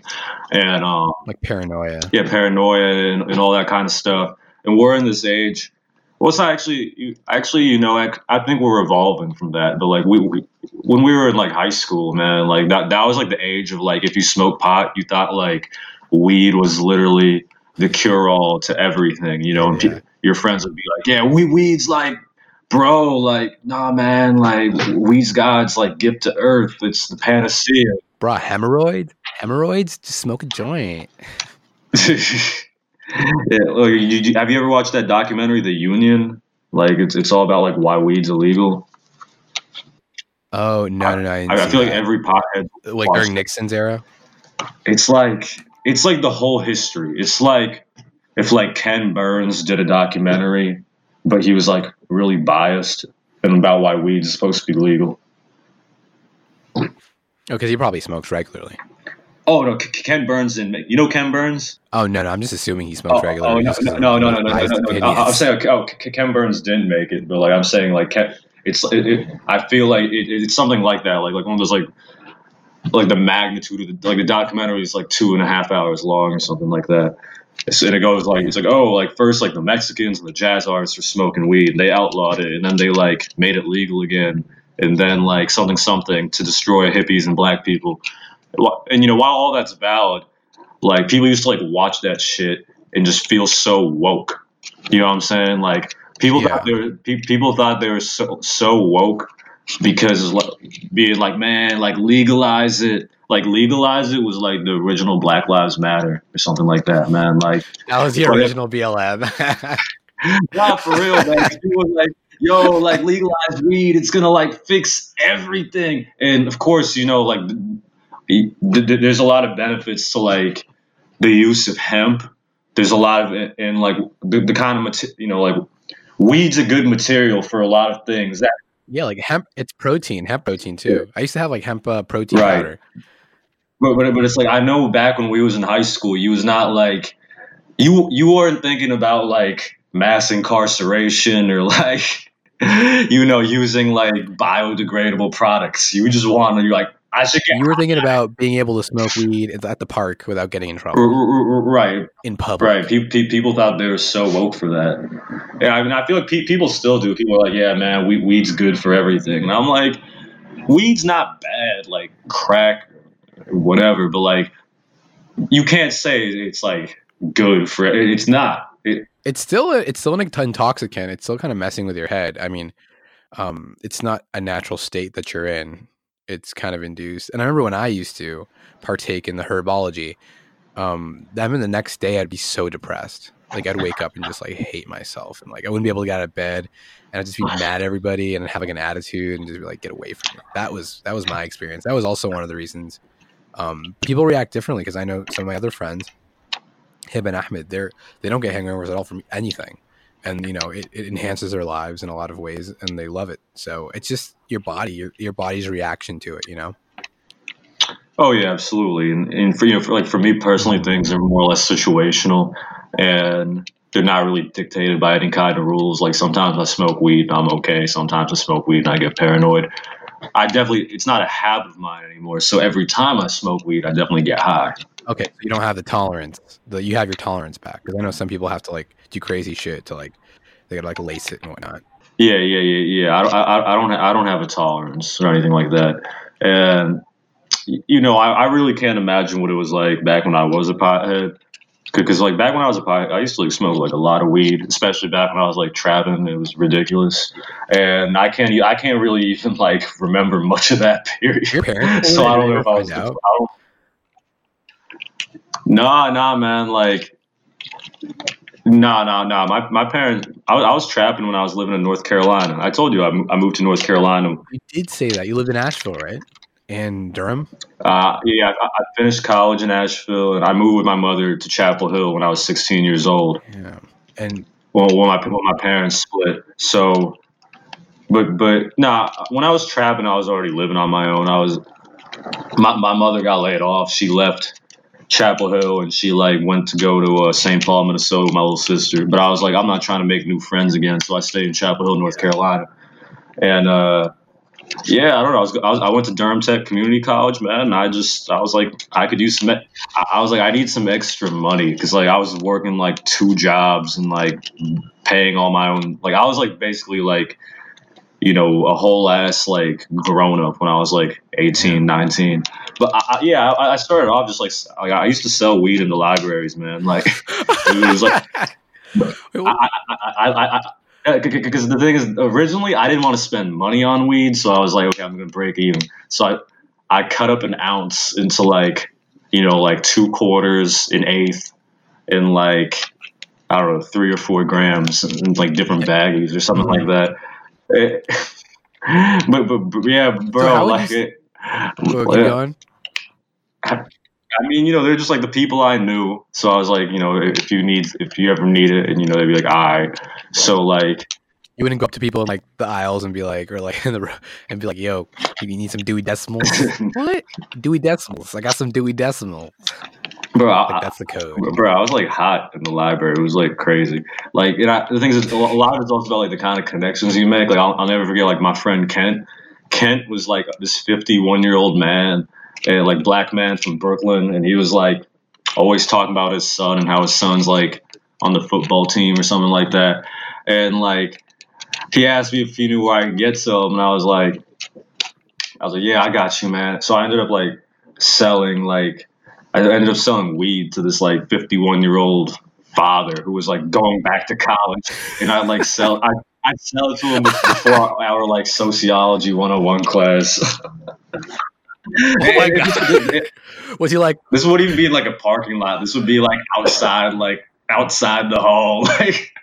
and um, like paranoia. yeah, paranoia and, and all that kind of stuff. And we're in this age. Well, it's not actually, you- actually, you know, I, I think we're evolving from that. But like we, we, when we were in like high school, man, like that, that was like the age of like if you smoke pot, you thought like weed was literally the cure all to everything, you know. And Yeah. Your friends would be like, "Yeah, we weed's like." Bro, like, nah, man, like, weed's God's like gift to earth. It's the panacea. Bro, hemorrhoids? Hemorrhoids? Just smoke a joint. yeah, look, you, you- have you ever watched that documentary, The Union? Like, it's it's all about like why weed's illegal. Oh no, no, no! I, I, I feel like every pothead. like during Nixon's era. It's like it's like the whole history. It's like if like Ken Burns did a documentary, but he was like really biased and about why weed is supposed to be legal. Oh, because he probably smokes regularly. Oh no, K- Ken Burns didn't make. You know Ken Burns? Oh no, no! I'm just assuming he smokes Oh, regularly. oh, no, no, no, no, no, no, no, no, no. I- I'm saying, oh, K- Ken Burns didn't make it, but like I'm saying, like Ken, it's, it, it, I feel like it, it's something like that, like like one of those like, like the magnitude of the like the documentary is like two and a half hours long or something like that. And it goes like it's like oh like first like the Mexicans and the jazz artists are smoking weed, and they outlawed it, and then they like made it legal again, and then like something something to destroy hippies and black people, and you know while all that's valid, like people used to like watch that shit and just feel so woke. You know what I'm saying? Like people thought they were pe- people thought they were so so woke because like, being like man like legalize it like legalize it was like the original Black Lives Matter or something like that man like that was the original BLM. not for real man people was like yo, like legalize weed, it's gonna like fix everything. And of course, you know, like there's a lot of benefits to like the use of hemp. There's a lot of and like the, the kind of you know, like weed's a good material for a lot of things. That yeah, like hemp, it's protein, hemp protein too. I used to have like hemp uh, protein Right. powder. But, but but it's like I know back when we was in high school, you was not like you you weren't thinking about like mass incarceration or like you know using like biodegradable products. You just wanted you're like I should get You were thinking about being able to smoke weed at the park without getting in trouble r- r- right in public. right. Pe- pe- people thought they were so woke for that. Yeah, I mean I feel like people still do. People are like, yeah, man, weed's good for everything, and I'm like, weed's not bad, like crack, or whatever, but like you can't say it's like good for it's not. It, It's still a, it's still an intoxicant. It's still kind of messing with your head. I mean, um, it's not a natural state that you're in. It's kind of induced. And I remember when I used to partake in the herbology, um, then the next day I'd be so depressed. Like I'd wake up and just like hate myself, and like I wouldn't be able to get out of bed, and I'd just be mad at everybody and have like an attitude and just be like, get away from me. That was that was my experience. That was also one of the reasons um, people react differently because I know some of my other friends, Hib and Ahmed, they're they don't get hangovers at all from anything, and you know it, it enhances their lives in a lot of ways, and they love it. So it's just your body, your your body's reaction to it. You know. oh yeah, absolutely. And, and for you know, for, like for me personally, things are more or less situational, and they're not really dictated by any kind of rules. Like sometimes I smoke weed, and I'm okay. Sometimes I smoke weed and I get paranoid. I definitely, it's not a habit of mine anymore. So every time I smoke weed, I definitely get high. Okay, so you don't have the tolerance. The, you have your tolerance back because I know some people have to like do crazy shit to like they gotta like lace it and whatnot. Yeah, yeah, yeah, yeah. I, don't- I, I don't, I don't have a tolerance or anything like that. And you know, I, I really can't imagine what it was like back when I was a pothead. Because like back when I was a pothead, I used to like smoke like a lot of weed, especially back when I was like trapping. It was ridiculous, and I can't, I can't really even like remember much of that period. Your parents, so I don't know if I was. find I don't, nah, nah, man. Like, nah, nah, nah. My my parents. I, was- I was trapping when I was living in North Carolina. I told you I, moved to North Carolina. You did say that you lived in Asheville, right? And Durham. Uh, yeah, I, I finished college in Asheville, and I moved with my mother to Chapel Hill when I was 16 years old. Yeah, and Well, when my when my parents split. So, but but nah, when I was trapping, I was already living on my own. I was my my mother got laid off. She left Chapel Hill and she like went to go to uh, St. Paul, Minnesota, with my little sister. But I was like, I'm not trying to make new friends again, so I stayed in Chapel Hill, North Carolina. And uh, yeah, I don't know. I was, I was I went to Durham Tech Community College, man. And I just I was like, I could use some. I was like, I need some extra money because like I was working like two jobs and like paying all my own. Like I was like basically like you know a whole ass like grown up when I was like 18, 19. But I, I, yeah, I, I started off just like, like I used to sell weed in the libraries, man. Like it was like I, I, I, I, because the thing is, originally I didn't want to spend money on weed, so I was like, okay, I'm gonna break even. So I, I cut up an ounce into like, you know, like two quarters, an eighth, and like, I don't know, three or four grams, in like different baggies or something like mm-hmm. that. It- but, but, but yeah, bro, would like you it. Well, keep going. I mean, you know, they're just like the people I knew. So I was like, you know, if you need, if you ever need it, and you know, they'd be like, right. So like, You wouldn't go up to people in like the aisles and be like, or like in the ro- and be like, "Yo, you need some Dewey Decimals." what? Dewey Decimals? I got some Dewey Decimals. bro, Like I, that's the code. bro, I was like hot in the library. It was like crazy. Like, and I, the thing is, a lot of it's also about like the kind of connections you make. Like, I'll, I'll never forget like my friend Kent. Kent was like this 51 year old man, and like black man from Brooklyn, and he was like always talking about his son and how his son's like on the football team or something like that. And like, he asked me if he knew where I could get some, and I was like, I was like, yeah, I got you, man. So I ended up like selling like I ended up selling weed to this like 51 year old father who was like going back to college, and I like sell I I sell it to him before our, our like sociology 101 class. Oh my god! Was he like? This wouldn't even be in like a parking lot. This would be like outside, like outside the hall. Like,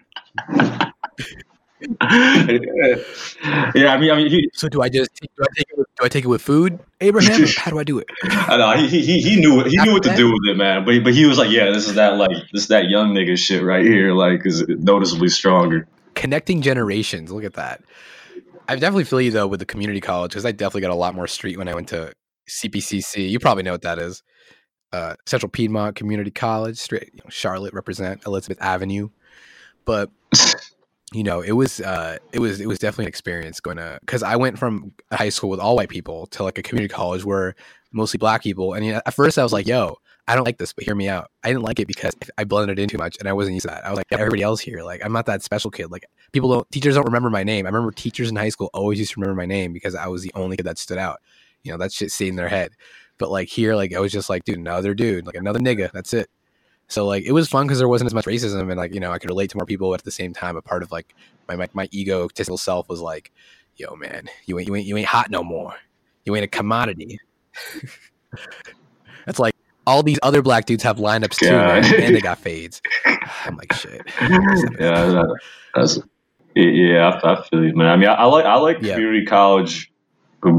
yeah, I mean, I mean, he, So do I just do I take it with, do I take it with food, Abraham? How do I do it? I know he, he he knew he knew what to do with it, man. But but he was like, yeah, this is that like this is that young nigga shit right here, like is noticeably stronger. Connecting generations. Look at that. I definitely feel you though with the community college because I definitely got a lot more street when I went to CPCC. You probably know what that is. Uh, Central Piedmont Community College, straight you know, Charlotte represent Elizabeth Avenue, but you know it was uh, it was it was definitely an experience going to because I went from high school with all white people to like a community college where mostly black people, and you know, at first I was like, "Yo, I don't like this," but hear me out. I didn't like it because I blended in too much, and I wasn't used to that. I was like, everybody else here, like I'm not that special kid. Like people don't, teachers don't remember my name. I remember teachers in high school always used to remember my name because I was the only kid that stood out. You know, that shit stayed in their head. But like here, like I was just like, dude, another dude, like another nigga. That's it. So like it was fun because there wasn't as much racism and like you know I could relate to more people at the same time. A part of like my my, my egotistical self was like, yo man, you ain't you ain't you ain't hot no more. You ain't a commodity. That's like all these other black dudes have lineups too, man, God. and they got fades. I'm like shit. yeah, that's yeah. I, I feel you, man. I mean, I, I like I like Yeah. community college,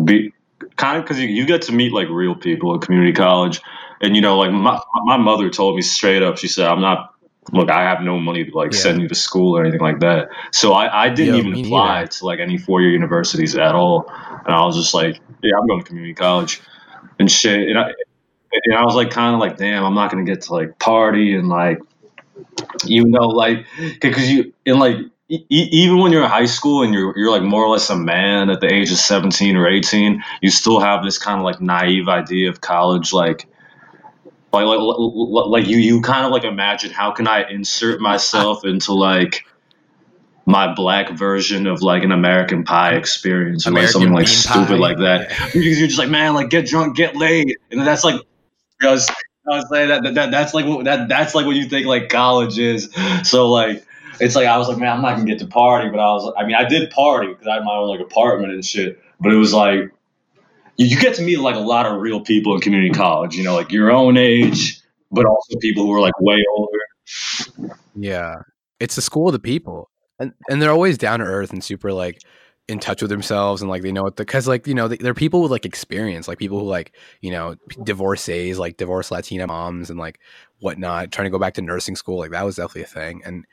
be kind of because you, you get to meet like real people at community college, and you know, like my my mother told me straight up. She said, "I'm not." Look, I have no money to like Yeah. send you to school or anything like that. So I, I didn't Yo, even apply to like any four year universities at all. And I was just like, yeah, I'm going to community college and shit. And I, and I was like, kind of like, damn, I'm not going to get to like party and like, you know, like, because you, and like, e- even when you're in high school and you're, you're like more or less a man at the age of 17 or 18, you still have this kind of like naive idea of college, like, like, like, like you, you kind of like imagine how can I insert myself into like my black version of like an American Pie experience or like something like stupid pie. like that Yeah. because you're just like, man, like get drunk, get laid, and that's like, I was, I was saying that, that, that that's like what that that's like what you think like college is. So like, it's like I was like, man, I'm not gonna get to party, but I was, I mean, I did party because I had my own like apartment and shit, but it was like, you, you get to meet like a lot of real people in community college, you know, like your own age, but also people who are like way older. Yeah. It's the school of the people. And and they're always down to earth and super like in touch with themselves and like they know what the cuz like you know they, they're people with like experience like people who like you know divorcees like divorced Latina moms and like whatnot trying to go back to nursing school like that was definitely a thing and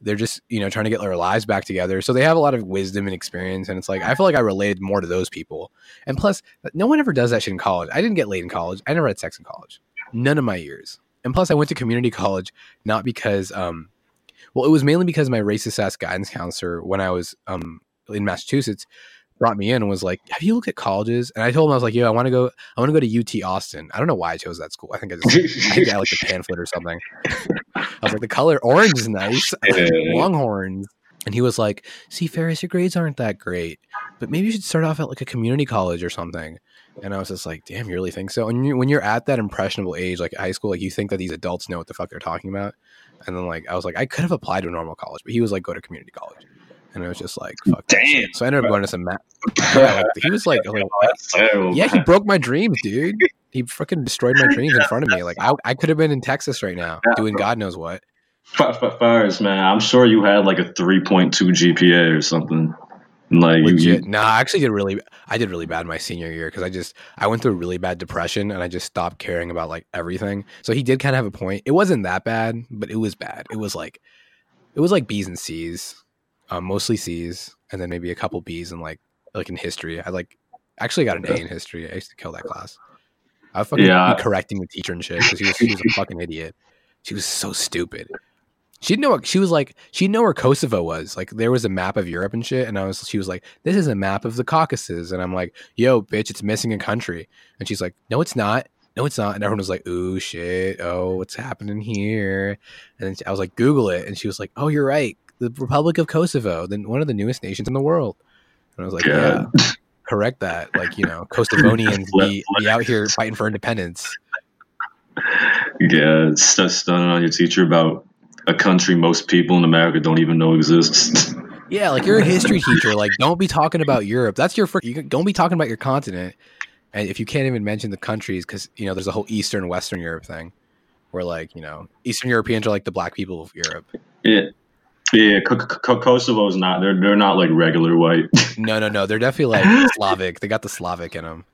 they're just you know trying to get their lives back together. So they have a lot of wisdom and experience and it's like I feel like I related more to those people. And plus no one ever does that shit in college. I didn't get laid in college. I never had sex in college. None of my years. And plus I went to community college not because um well, it was mainly because my racist ass guidance counselor when I was um in Massachusetts brought me in and was like, "Have you looked at colleges?" And I told him I was like, "Yeah, I want to go. I want to go to UT Austin. I don't know why I chose that school. I think I just I think I like the pamphlet or something. I was like, the color orange is nice. Longhorns." And he was like, "See, Ferris, your grades aren't that great, but maybe you should start off at like a community college or something." And I was just like, "Damn, you really think so?" And you, when you're at that impressionable age, like high school, like you think that these adults know what the fuck they're talking about. And then like I was like, I could have applied to a normal college, but he was like, go to community college. And I was just like, fuck. Damn. So I ended up going to some math. Yeah, like, he was like, like, That's terrible. yeah, he broke my dreams, dude. He freaking destroyed my dreams in front of me. Like I, I could have been in Texas right now doing God knows what. F- f- First, man, I'm sure you had like a 3.2 GPA or something. Like you, Legit. you No, I actually did really. I did really bad my senior year because I just I went through a really bad depression and I just stopped caring about like everything. So he did kind of have a point. It wasn't that bad, but it was bad. It was like it was like B's and C's, um, mostly C's, and then maybe a couple B's in like like in history. I like actually got an A in history. I used to kill that class. I fucking Yeah. be correcting the teacher and shit because she was she was a fucking idiot. She was so stupid. She didn't know what she was like. She didn't know where Kosovo was. Like there was a map of Europe and shit, and I was. She was like, "This is a map of the Caucasus," and I'm like, "Yo, bitch, it's missing a country." And she's like, "No, it's not. No, it's not." And everyone was like, "Ooh, shit. Oh, what's happening here?" And then I was like, "Google it," and she was like, "Oh, you're right. The Republic of Kosovo, then one of the newest nations in the world." And I was like, "Yeah, God. correct that. Like, you know, Kosovonians be, be out here fighting for independence." yeah, st- stunning on your teacher about a country most people in America don't even know exists. Yeah, like you're a history teacher. Like, don't be talking about Europe. That's your first. You don't be talking about your continent. And if you can't even mention the countries, because you know there's a whole Eastern Western Europe thing, where like you know Eastern Europeans are like the black people of Europe. yeah, Yeah, K- K- Kosovo's not. They're they're not like regular white. no, no, no. They're definitely like Slavic. They got the Slavic in them.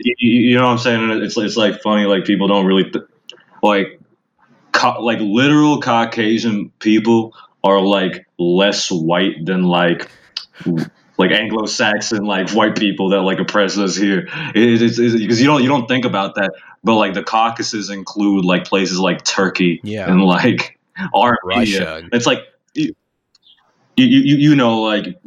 You, you know what I'm saying? It's it's like funny. Like people don't really th- like co- like literal Caucasian people are like less white than like like Anglo-Saxon like white people that like oppress us here. It's because you don't you don't think about that, but like the Caucasus include like places like Turkey Yeah. and like Armenia. Russia. It's like you, you you know like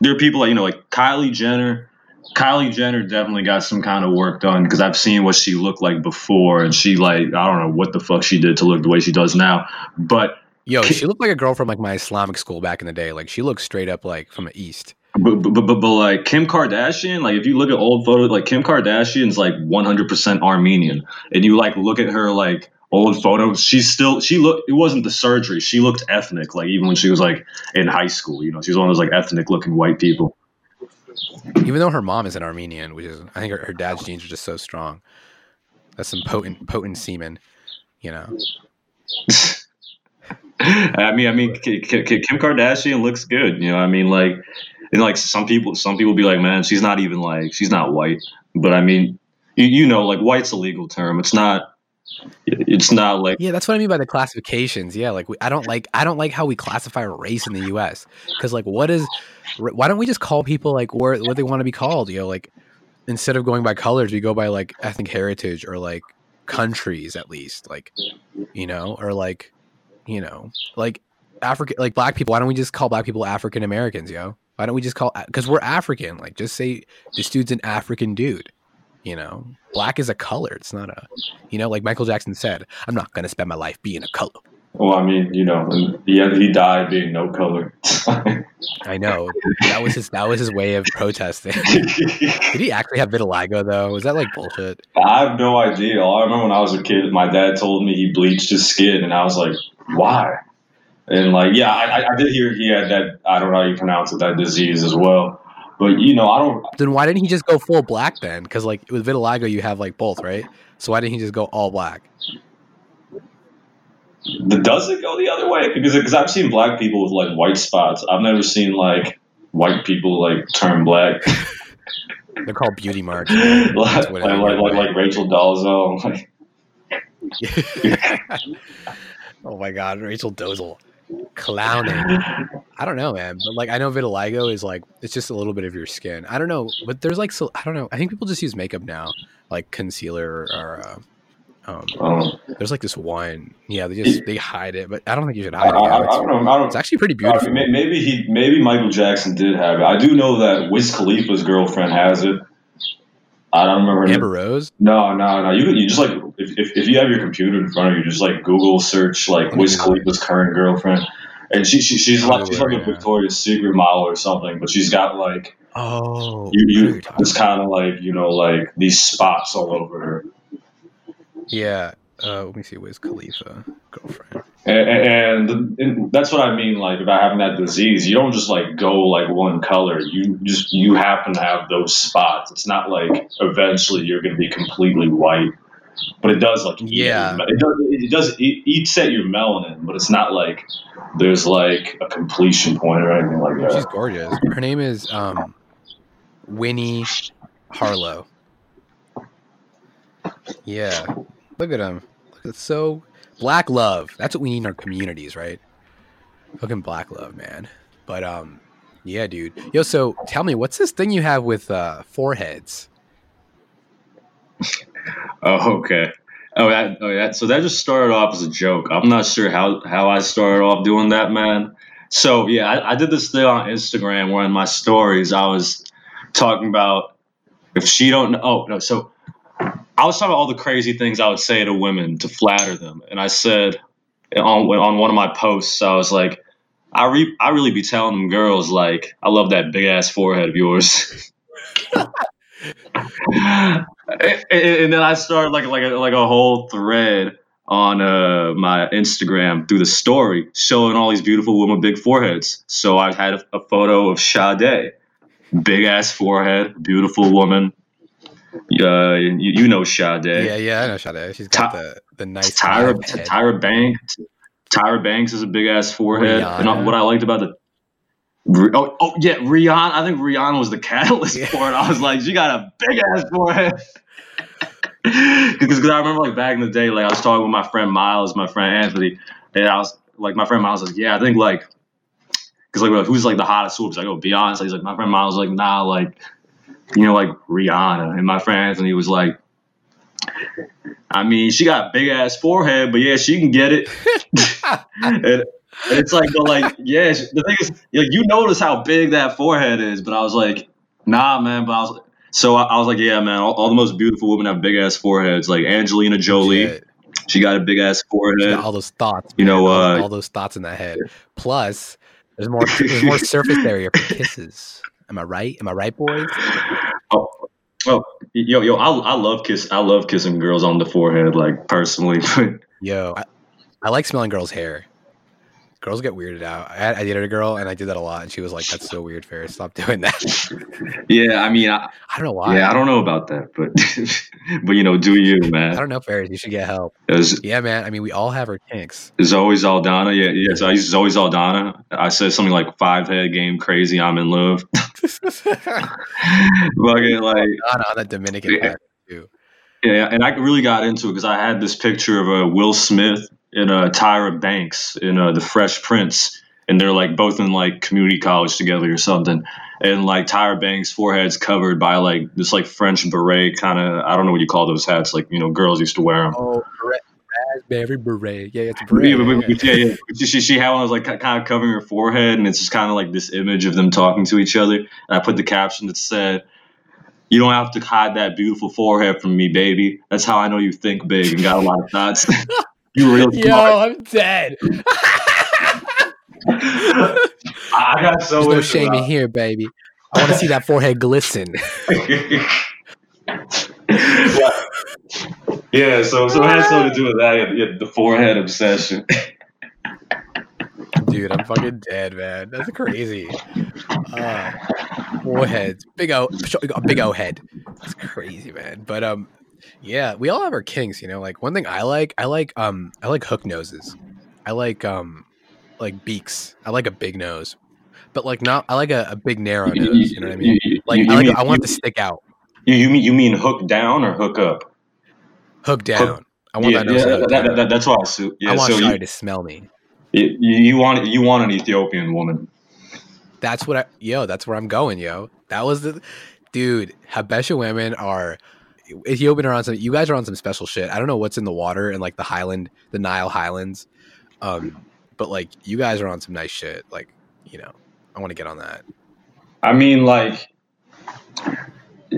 there are people like you know like Kylie Jenner. Kylie Jenner definitely got some kind of work done because I've seen what she looked like before, and she like I don't know what the fuck she did to look the way she does now, but Yo, she looked like a girl from like my Islamic school back in the day. Like she looks straight up like from the east. But, but, but, but like Kim Kardashian, like if you look at old photos, like Kim Kardashian's like 100% Armenian, and you like look at her like old photos, she's still she looked. It wasn't the surgery; she looked ethnic. Like even when she was like in high school, you know, she was one of those like ethnic looking white people. Even though her mom is an Armenian, which is I think her, her dad's genes are just so strong. That's some potent potent semen, you know. I mean, I mean, Kim Kardashian looks good. You know, I mean, like, and like some people, some people be like, man, she's not even like, she's not white. But I mean, you, you know, like, white's a legal term. It's not. It's not like Yeah, that's what I mean by the classifications. Yeah, like we, I don't like I don't like how we classify race in the U.S. Because like, what is? Why don't we just call people like where what they want to be called? You know, like instead of going by colors, we go by like ethnic heritage or like countries at least. Like, you know, or like, you know, like African like black people. Why don't we just call black people African Americans? Yo, why don't we just call because we're African? Like, just say this dude's an African dude. You know, black is a color. It's not a, you know, like Michael Jackson said, I'm not going to spend my life being a color. Well, I mean, you know, he he died being no color. I know that was his that was his way of protesting. Did he actually have vitiligo though? Was that like bullshit? I have no idea. All I remember when I was a kid, my dad told me he bleached his skin, and I was like, why? And like, yeah, I, I did hear he had that. I don't know how you pronounce it, that disease as well. But you know, I don't. Then why didn't he just go full black then? Because like with vitiligo, you have like both, right? So why didn't he just go all black? Does it go the other way? Because because I've seen black people with like white spots. I've never seen like white people like turn black. They're called beauty marks. like, like, what it is. like, like, like Rachel. Like, oh my god, Rachel Dolezal, clowning. I don't know, man, but like I know vitiligo is like it's just a little bit of your skin. I don't know, but there's like so I don't know. I think people just use makeup now, like concealer or. Uh, um, um, there's like this one, yeah. They just they hide it, but I don't think you should I, hide it. I, I it's, don't know. I don't, it's actually pretty beautiful. may- maybe he, maybe Michael Jackson did have it. I do know that Wiz Khalifa's girlfriend has it. I don't remember. Amber Rose. No, no, no. You you just like if, if, if you have your computer in front of you, just like Google search like Wiz Khalifa's current girlfriend, and she, she she's like she's like a. Victoria's Secret model or something, but she's got like Oh, you I know who you it's kind of like you know like these spots all over her, Yeah. Uh, let me see. Wiz Khalifa girlfriend. and, and, and that's what I mean. Like about having that disease, you don't just like go like one color. You just you happen to have those spots. It's not like eventually you're going to be completely white, but it does like Yeah. it does it does it eats at your melanin, but it's not like there's like a completion point or anything like that. she's gorgeous. Her name is um, Winnie Harlow. Yeah, look at him. It's so black love. That's what we need in our communities, right? Fucking black love, man. But um, yeah, dude. Yo, so tell me, what's this thing you have with uh foreheads? Oh, okay. Oh, that, oh, that. So that just started off as a joke. I'm not sure how how I started off doing that, man. So yeah, I, I did this thing on Instagram where in my stories I was talking about if she don't know. Oh no, so I was talking about all the crazy things I would say to women to flatter them, and I said on on one of my posts I was like, I re- I really be telling them girls like I love that big ass forehead of yours. and, and then I started like like a, like a whole thread on uh, my Instagram through the story showing all these beautiful women with big foreheads. So I had a, a photo of Sade, big ass forehead, beautiful woman. Uh, you, you know Sade. Yeah, yeah, I know Sade. She's got Ty- the the nice Tyra. Tyra Banks. Tyra Banks has a big ass forehead. And what I liked about the Oh, oh yeah, Rihanna. I think Rihanna was the catalyst Yeah. for it. I was like, she got a big ass forehead. Because I remember like back in the day, like I was talking with my friend Miles, my friend Anthony, and I was like, my friend Miles was like, yeah, I think like, because like, who's like the hottest swoop? He's like, oh, Beyonce. He's like, my friend Miles was like, nah, like, you know, like Rihanna. And my friend Anthony was like, I mean, she got a big ass forehead, but yeah, she can get it. and, and it's like, but like, yeah, the thing is, you, you notice how big that forehead is, but I was like, nah, man. But I was, so I, I was like, yeah, man, all, all the most beautiful women have big ass foreheads. Like Angelina Jolie, she got a big ass forehead. all those thoughts. You man, know, all, uh, all those thoughts in that head. Plus, there's more there's more surface area for kisses. Am I right? Am I right, boys? Oh, oh, yo, yo, I, I love kiss, I love kissing girls on the forehead, like personally. Yo, I, I like smelling girls' hair. Girls get weirded out. I, I dated a girl and I did that a lot, and she was like, "That's so weird, Ferris. Stop doing that." yeah, I mean, I, I don't know why. yeah, I don't know about that, but but you know, do you, man? I don't know, Ferris. You should get help. There's, Yeah, man. I mean, we all have our kinks. Zoe Saldana. yeah, yeah. So I used Zoe Saldana. I said something like five head game crazy. I'm in love. Fucking like on, on that Dominican Yeah. too. Yeah, and I really got into it because I had this picture of uh, Will Smith and uh, Tyra Banks in uh, The Fresh Prince, and they're like both in like community college together or something. And like Tyra Banks' forehead's covered by like this like French beret kind of I don't know what you call those hats like you know girls used to wear them. Oh, ra- raspberry beret. Yeah, it's Yeah, beret. but- but- but yeah, yeah. She, she, she had one that was like kind of covering her forehead, and it's just kind of like this image of them talking to each other. And I put the caption that said, "You don't have to hide that beautiful forehead from me, baby. That's how I know you think big and got a lot of thoughts. you really Yo, I'm dead. I I got so There's no into shame in here, baby. I want to see that forehead glisten. yeah. yeah, so so it has something to do with that, yeah, yeah, the forehead obsession. Dude, I'm fucking dead, man. That's crazy. Uh, foreheads, big O, a big O head. That's crazy, man. But um, yeah, we all have our kinks, you know. Like one thing I like, I like um, I like hook noses. I like um, like beaks. I like a big nose, but like not. I like a, a big narrow nose. You know what I mean? You- Like I like. mean- I want to stick out. You, you mean you mean hook down or hook up? Hook down. I want yeah, that nose yeah, to hook that, that- that's what I. Yeah, I want so Shari to smell me. you you want you want an Ethiopian woman. That's what I yo, that's where I'm going, yo. That was the dude, Habesha women are Ethiopian are on some you guys are on some special shit. I don't know what's in the water and like the highland, the Nile highlands. Um but like you guys are on some nice shit. Like, you know, I want to get on that. I mean, like,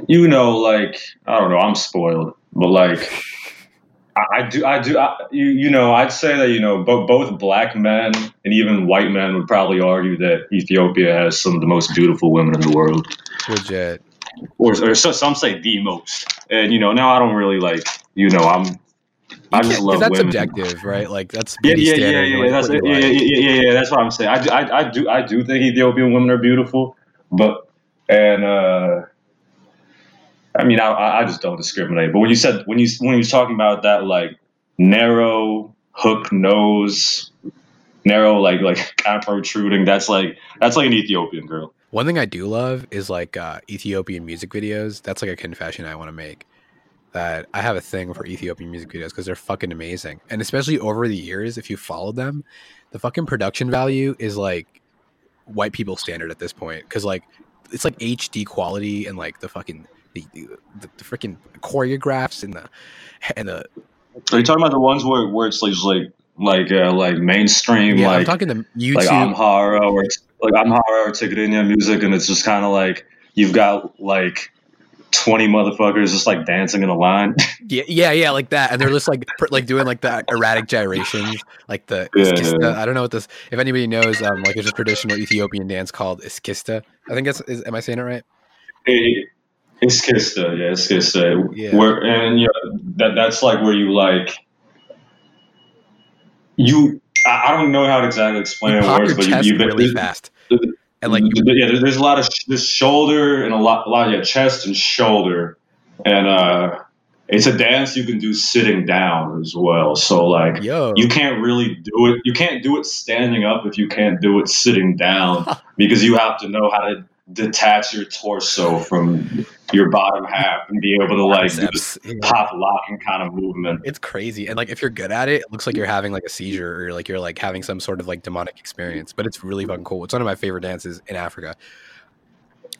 you know, like I don't know. I'm spoiled, but like, I, I do, I do, I, you, you know, I'd say that you know, bo- both black men and even white men would probably argue that Ethiopia has some of the most beautiful women in the world, Legit. Or, or so, some say the most. And you know, now I don't really like, you know, I'm, I just love that's women. subjective, right? Like that's Yeah, yeah, yeah, yeah, like, That's yeah, yeah, yeah, yeah, yeah. That's what I'm saying. I, do- I, I do, I do think Ethiopian women are beautiful, but and uh, I mean, I, I just don't discriminate. But when you said when you when you was talking about that like narrow hook nose, narrow like like kind of protruding, that's like that's like an Ethiopian girl. One thing I do love is like uh, Ethiopian music videos. That's like a confession I want to make. That I have a thing for Ethiopian music videos because they're fucking amazing, and especially over the years, if you follow them, the fucking production value is like white people standard at this point. Because like it's like HD quality and like the fucking the the, the freaking choreographs and the and the Are you talking about the ones where where it's like like uh, like mainstream yeah. I'm like talking the YouTube. like Amhara or like Amhara or Tigrinya music, and it's just kind of like you've got like twenty motherfuckers just like dancing in a line. Yeah, yeah, yeah, like that, and they're just like pr- like doing like the erratic gyrations, like the Yeah, iskista. yeah. I don't know what this. If anybody knows, um, like there's a traditional Ethiopian dance called iskista. I think that's. Is, am I saying it right? It- it's Kista, yeah, it's Kista. Yeah. Where and you know, that that's like where you like you. I, don't know how to exactly explain You it words, but you, you really fast, and like you, yeah, there- there's a lot of sh- this shoulder and a lot, a lot of yeah, chest and shoulder, and uh, it's a dance you can do sitting down as well. So like Yo. you can't really do it. You can't do it standing up if you can't do it sitting down because you have to know how to detach your torso from your bottom half and be able to like do this. Yeah. pop locking kind of movement. It's crazy. And like if you're good at it, it looks like you're having like a seizure or like you're like having some sort of like demonic experience. But it's really fucking cool. It's one of my favorite dances in Africa.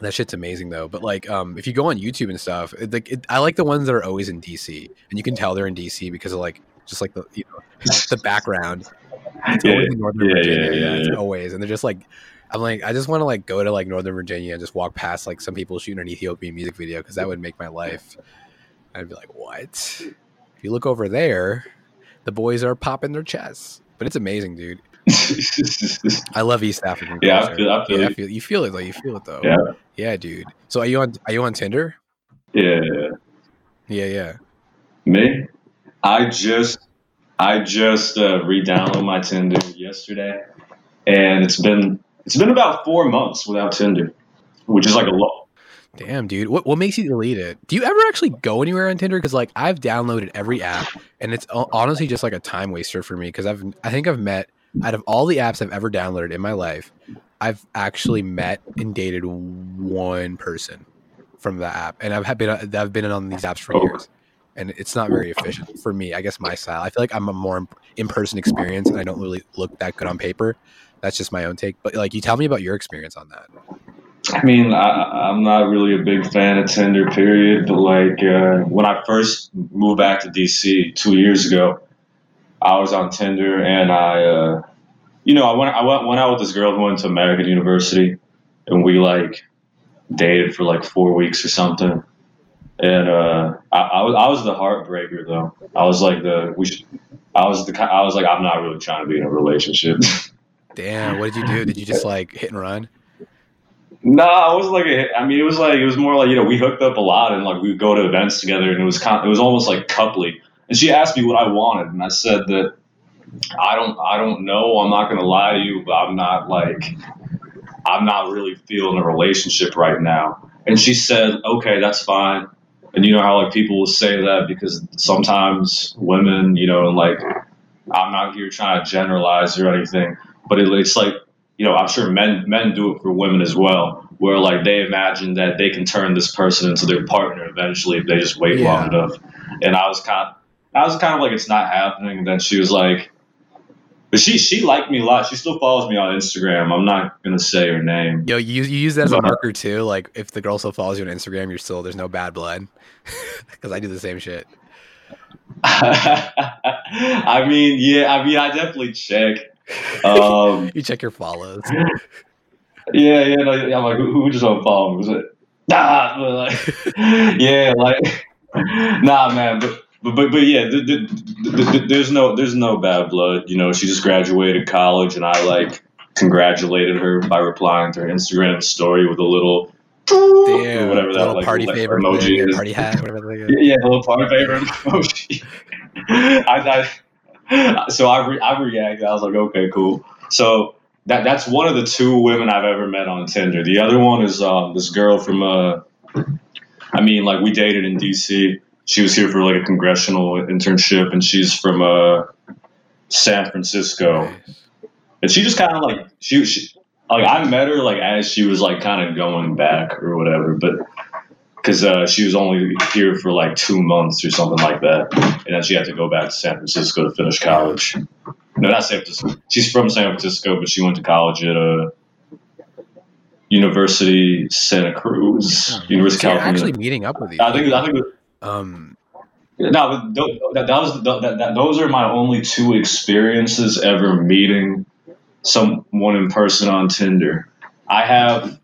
That shit's amazing though. But like um if you go on YouTube and stuff, it, like it, I like the ones that are always in DC. And you can tell they're in DC because of like just like the you know the background. It's Yeah, always in Northern yeah, Virginia. yeah, Yeah, yeah, it's always. And they're just like I'm like I just want to like go to like Northern Virginia and just walk past like some people shooting an Ethiopian music video because that would make my life. I'd be like, what? If you look over there, the boys are popping their chests. But it's amazing, dude. I love East African Yeah, I culture. feel- I feel yeah, you. feel, you feel it though. You feel it though. Yeah. Yeah, dude. So are you on? Are you on Tinder? yeah. Yeah, yeah. Me? I just I just uh, re-downloaded my Tinder yesterday, and it's been it's been about four months without Tinder, which is like a lot. Damn, dude. What what makes you delete it? Do you ever actually go anywhere on Tinder? Because like I've downloaded every app, and it's honestly just like a time waster for me. Because I've I think I've met out of all the apps I've ever downloaded in my life, I've actually met and dated one person from the app, and I've had been I've been on these apps for Oh. years, and it's not very efficient for me. I guess my style. I feel like I'm a more in person experience, and I don't really look that good on paper. That's just my own take. But like, you tell me about your experience on that. I mean, I, I'm not really a big fan of Tinder, period. But like uh, when I first moved back to DC two years ago, I was on Tinder, and I, uh, you know, I went I went, went out with this girl who went to American University, and we like dated for like four weeks or something. And uh, I, I was I was the heartbreaker though. I was like the we. Should, I was the I was like I'm not really trying to be in a relationship. Damn, what did you do? Did you just like hit and run? No, it was like a, I mean, it was like it was more like you know we hooked up a lot and like we would go to events together and it was kind it was almost like coupley. And she asked me what I wanted and I said that I don't I don't know. I'm not gonna lie to you, but I'm not like I'm not really feeling a relationship right now. And she said, okay, that's fine. And you know how like people will say that because sometimes women, you know, like I'm not here trying to generalize or anything, but it, it's like you know, I'm sure men men do it for women as well, where like they imagine that they can turn this person into their partner eventually if they just wait Yeah. long enough. And I was kind, of, I was kind of like, it's not happening. And then she was like, but she she liked me a lot. She still follows me on Instagram. I'm not gonna say her name. Yo, you you use that as a uh, marker too. Like if the girl still follows you on Instagram, you're still there's no bad blood. Because I do the same shit. I mean, yeah, I mean, I definitely check. Um, You check your follows. Yeah, yeah. Like, I'm like, who, who just unfollowed me? Was it? Nah, like, yeah, like, nah, man. But but but, but yeah, th- th- th- th- there's no there's no bad blood. You know, she just graduated college, and I like congratulated her by replying to her Instagram story with a little Damn, whatever that little like, party like, favor emoji thing, is. party hat, whatever Yeah, yeah, a little party favor emoji. I, I, so I, re, I reacted. I was like, okay, cool. So that that's one of the two women I've ever met on Tinder. The other one is um, this girl from. Uh, I mean, like we dated in D.C. She was here for like a congressional internship, and she's from uh, San Francisco. And she just kind of like she, she like I met her like as she was like kind of going back or whatever, but because uh, she was only here for like two months or something like that, and then she had to go back to San Francisco to finish college. No, not San Francisco. She's from San Francisco, but she went to college at a University Santa Cruz, University of California. actually meeting up with these. I think I think um, no, but that, that was that, that, those are my only two experiences ever meeting someone in person on Tinder. I have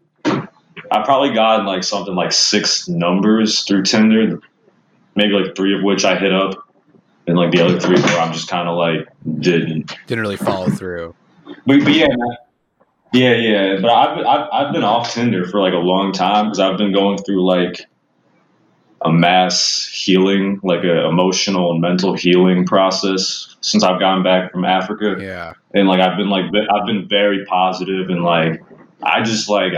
I probably gotten like something like six numbers through Tinder, maybe like three of which I hit up, and like the other three where I'm just kind of like didn't. didn't really follow through. But, but yeah, yeah, yeah. But I've, been- I've I've been off Tinder for like a long time because I've been going through like a mass healing, like a emotional and mental healing process since I've gotten back from Africa, Yeah. and like I've been like I've been very positive and like I just like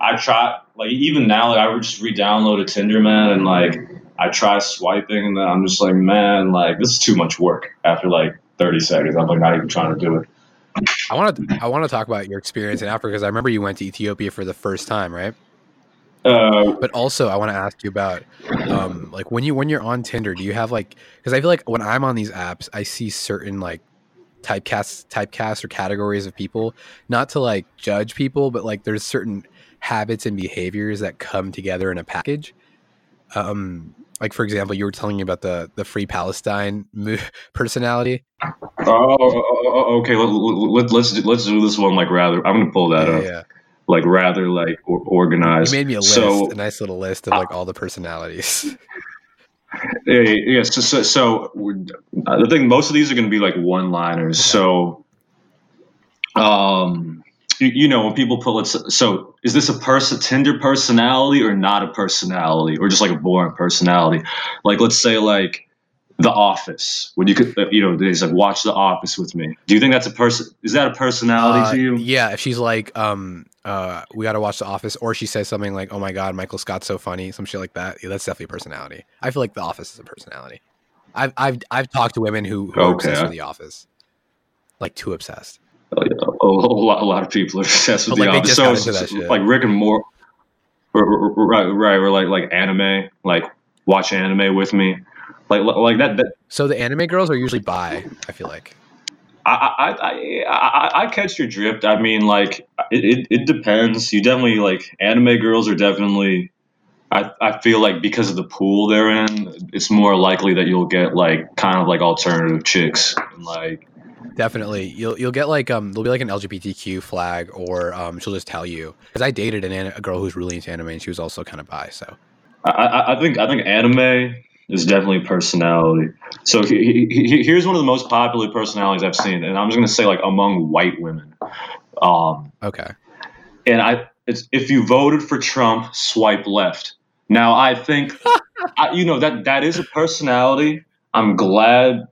I try like even now like I would just re-download a Tinder man and like I try swiping, and then I'm just like, man, like this is too much work. After like 30 seconds, I'm like not even trying to do it. I want to I want to talk about your experience in Africa because I remember you went to Ethiopia for the first time, right? Uh, But also, I want to ask you about um, like when you when you're on Tinder, do you have like because I feel like when I'm on these apps, I see certain like typecasts, typecasts or categories of people. Not to like judge people, but like there's certain habits and behaviors that come together in a package. Um, like for example, you were telling me about the the Free Palestine personality. oh, oh, oh, oh, okay. Let, let, let's do, let's do this one like rather. I'm gonna pull that Yeah, up. yeah. Like rather like or, You organized. made me a list, So a nice little list of like all the personalities. Yeah, yeah. So, so, so we're- uh, the thing, most of these are going to be like one-liners. So, um, you, you know, when people put, let's, so is this a person, Tinder personality or not a personality, or just like a boring personality? Like, let's say, like The Office, when you could, uh, you know, there's like watch The Office with me. Do you think that's a person? Is that a personality Uh, to you? Yeah, if she's like, um, uh, we got to watch The Office, or she says something like, "Oh my God, Michael Scott's so funny," some shit like that. Yeah, that's definitely a personality. I feel like The Office is a personality. I've I've I've talked to women who, who are obsessed with The Office, like too obsessed. A, lot, a lot of people are obsessed with But, the like, office. So, so, shit. like Rick and Morty, right, right, or like like anime, like watch anime with me, like like that. that So the anime girls are usually bi. I feel like. I, I, I, I, I catch your drift. I mean, like it, it, it depends. You definitely like anime girls are definitely. I, I feel like because of the pool they're in, it's more likely that you'll get like kind of like alternative chicks, and, like Definitely, you'll you'll get like um there'll be like an LGBTQ flag, or um she'll just tell you because I dated an a girl who's really into anime and she was also kind of bi. So I, I, I think I think anime is definitely personality. So he, he, he- here's one of the most popular personalities I've seen, and I'm just gonna say like among white women. Um, okay, and I, it's, if you voted for Trump, swipe left. Now I think, I, you know that that is a personality. I'm glad.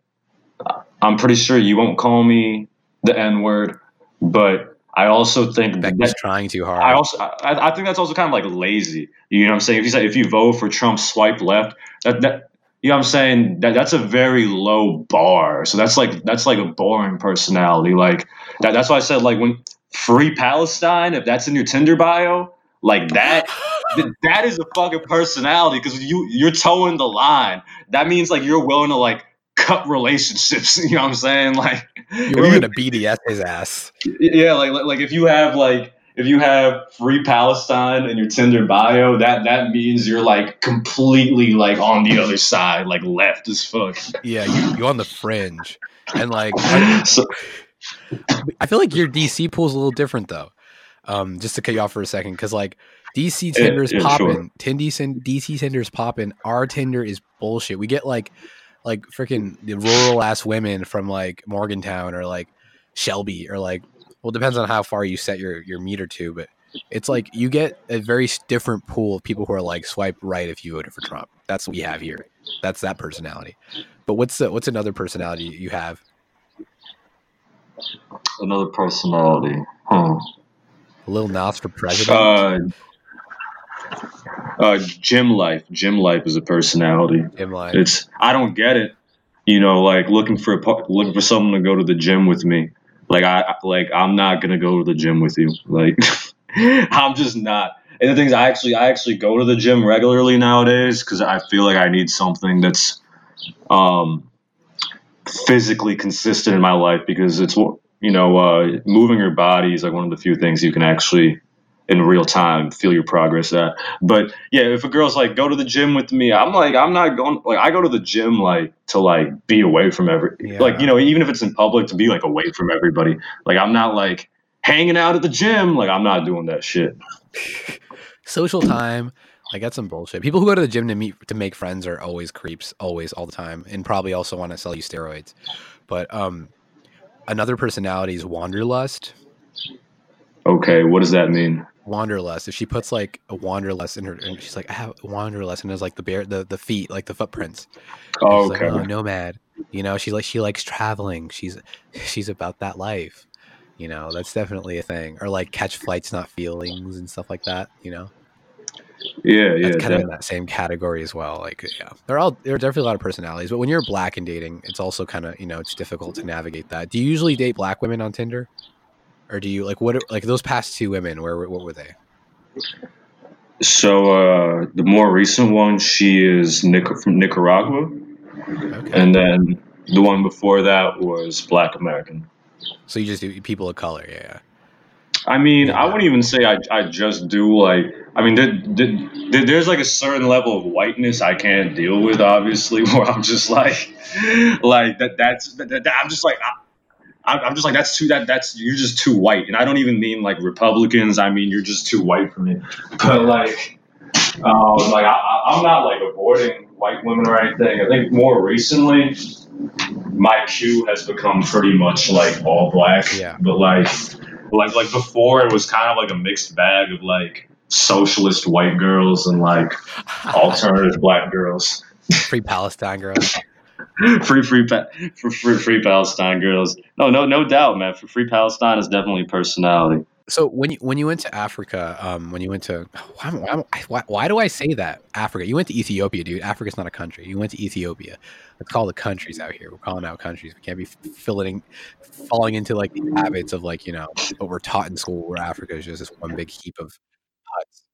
I'm pretty sure you won't call me the N word, but I also think that, Becky's trying too hard. I also I, I think that's also kind of like lazy. You know what I'm saying? If you say if you vote for Trump, swipe left. That that you know what I'm saying? That that's a very low bar. So that's like that's like a boring personality. Like that that's why I said like when free Palestine, if that's in your Tinder bio, like that th- that is a fucking personality because you you're towing the line. That means like you're willing to like cut relationships. You know what I'm saying? Like You're willing to BDS his ass. yeah, like, like like if you have like if you have free Palestine in your Tinder bio, that that means you're like completely like on the other side, like left as fuck. Yeah, you you on the fringe, and like I, So, I feel like your DC pool is a little different though. Um, just to cut you off for a second, because like DC Yeah, Tinder's yeah, popping, sure. DC Tinder's popping. Our Tinder is bullshit. We get like like freaking the rural ass women from like Morgantown or like Shelby or like well, it depends on how far you set your your meter to, but it's like you get a very different pool of people who are like swipe right if you voted for Trump. That's what we have here. That's that personality. But what's the what's another personality you have? another personality. Huh. Lil Nas for president. Uh, uh, gym life. Gym life is a personality. Him like It's I don't get it. You know, like looking for a, looking for someone to go to the gym with me. Like I like I'm not gonna go to the gym with you. Like I'm just not. And the things I actually I actually go to the gym regularly nowadays because I feel like I need something that's um, physically consistent in my life because it's what you know uh, moving your body is like one of the few things you can actually in real time feel your progress at. But yeah, if a girl's like, go to the gym with me, I'm like, I'm not going. Like, I go to the gym like to like be away from every, Yeah. like you know, even if it's in public, to be like away from everybody. Like, I'm not like hanging out at the gym. Like, I'm not doing that shit. social time. I get some bullshit. People who go to the gym to meet to make friends are always creeps, always, all the time, and probably also want to sell you steroids. But um, another personality is wanderlust. Okay, what does that mean? Wanderlust. If she puts like a wanderlust in her, and she's like, I have wanderlust, and it's like the bear, the the feet, like the footprints. She's Okay, like, oh, nomad. You know, she like she likes traveling. She's she's about that life. You know, that's definitely a thing. Or like catch flights, not feelings, and stuff like that. You know. Yeah, yeah, that's kind of in that- same category as well. Like, yeah, there are all there are definitely a lot of personalities, but when you're black and dating, it's also kind of you know it's difficult to navigate that. Do you usually date black women on Tinder, or do you like what are- like those past two women? Where what were they? So uh, the more recent one, she is Nic- from Nicaragua, Okay, and then the one before that was Black American. so you just do people of color, yeah. yeah. I mean, I wouldn't even say I, I just do like. I mean, there, there, there's like a certain level of whiteness I can't deal with, obviously, where I'm just like, like that. That's that, that- I'm just like. I, I'm I'm just like that's too that that's you're just too white, and I don't even mean like Republicans. I mean you're just too white for me. But like, um, like I, I- I'm not like avoiding white women or anything. I think more recently, my queue has become pretty much like all black. Yeah. But like, like like before, it was kind of like a mixed bag of like socialist white girls and like alternative black girls. Free Palestine girls. free, free, for free, free Palestine girls. No, no, no doubt, man. For free Palestine is definitely personality. So when you when you went to Africa, um, when you went to why, why, why, why do I say that Africa? You went to Ethiopia, dude. Africa's not a country. You went to Ethiopia. Let's call the countries out here. We're calling out countries. We can't be filling, falling into like the habits of like you know what we're taught in school, where Africa is just this one big heap of huts.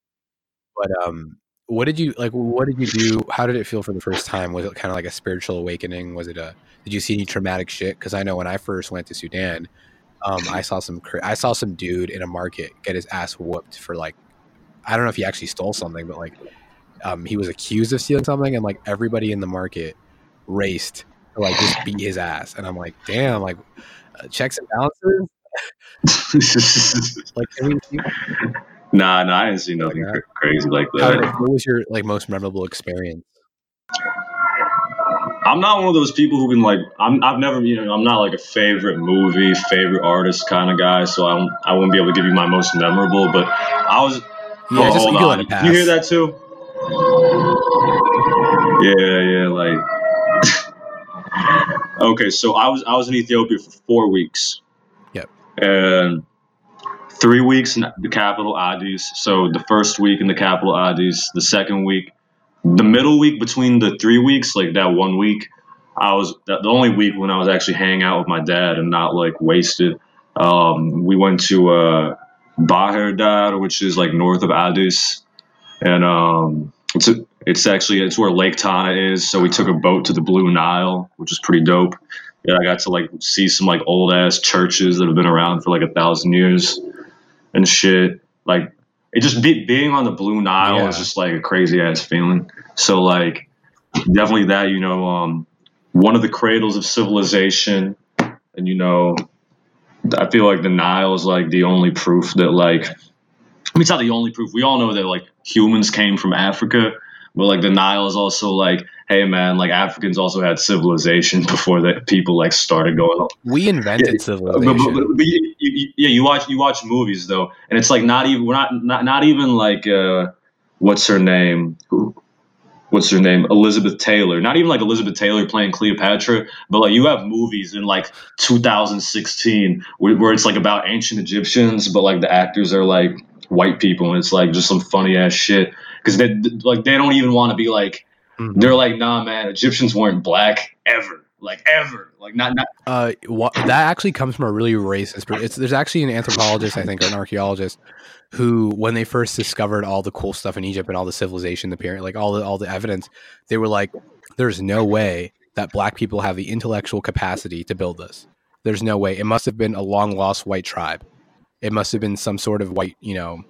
But um, what did you like? What did you do? How did it feel for the first time? Was it kind of like a spiritual awakening? Was it a? Did you see any traumatic shit? Because I know when I first went to Sudan, um, I saw some I saw some dude in a market get his ass whooped for like I don't know if he actually stole something, but like um, he was accused of stealing something, and like everybody in the market raced to like just beat his ass, and I'm like, damn, like uh, checks and balances. Like, we see- nah, nah, I didn't see nothing Yeah. crazy like that. what was your like most memorable experience? I'm not one of those people who can like. I'm. I've never. You know. I'm not like a favorite movie, favorite artist kind of guy. So I. Don't, I won't be able to give you my most memorable. But I was. Yeah, oh, just hold you on. let it pass. You hear that too? Yeah. Yeah. Like. okay. So I was. I was in Ethiopia for four weeks. Yep. And three weeks in the capital Addis. So the first week in the capital Addis. The second week the middle week between the three weeks, like that one week, I was the only week when I was actually hanging out with my dad and not like wasted. Um, we went to uh, Bahir Dar, which is like north of Addis, and um, it's a, it's actually it's where Lake Tana is. So we took a boat to the Blue Nile, which is pretty dope. Yeah, I got to like see some like old ass churches that have been around for like a thousand years and shit. Like it just be, being on the Blue Nile Yeah. is just like a crazy ass feeling. So like definitely that you know um, one of the cradles of civilization, and you know I feel like the Nile is like the only proof that like I mean it's not the only proof. We all know that like humans came from Africa, but like the Nile is also like hey man like Africans also had civilization before that people like started going We invented Yeah, civilization. but, but, but you, you, yeah, you watch you watch movies though, and it's like not even we're not not, not even like uh, what's her name? Who, what's her name? Elizabeth Taylor. Not even like Elizabeth Taylor playing Cleopatra, but like you have movies in like 2016 where, where it's like about ancient Egyptians, but like the actors are like white people, and it's like just some funny ass shit because they like they don't even want to be like Mhm. they're like nah man Egyptians weren't black ever like ever like not not Uh, wha- that actually comes from a really racist. It's there's actually an anthropologist, I think, or an archaeologist, who, when they first discovered all the cool stuff in Egypt and all the civilization, the pyramid, like all the all the evidence, they were like, "There's no way that black people have the intellectual capacity to build this. There's no way. It must have been a long lost white tribe. It must have been some sort of white, you know,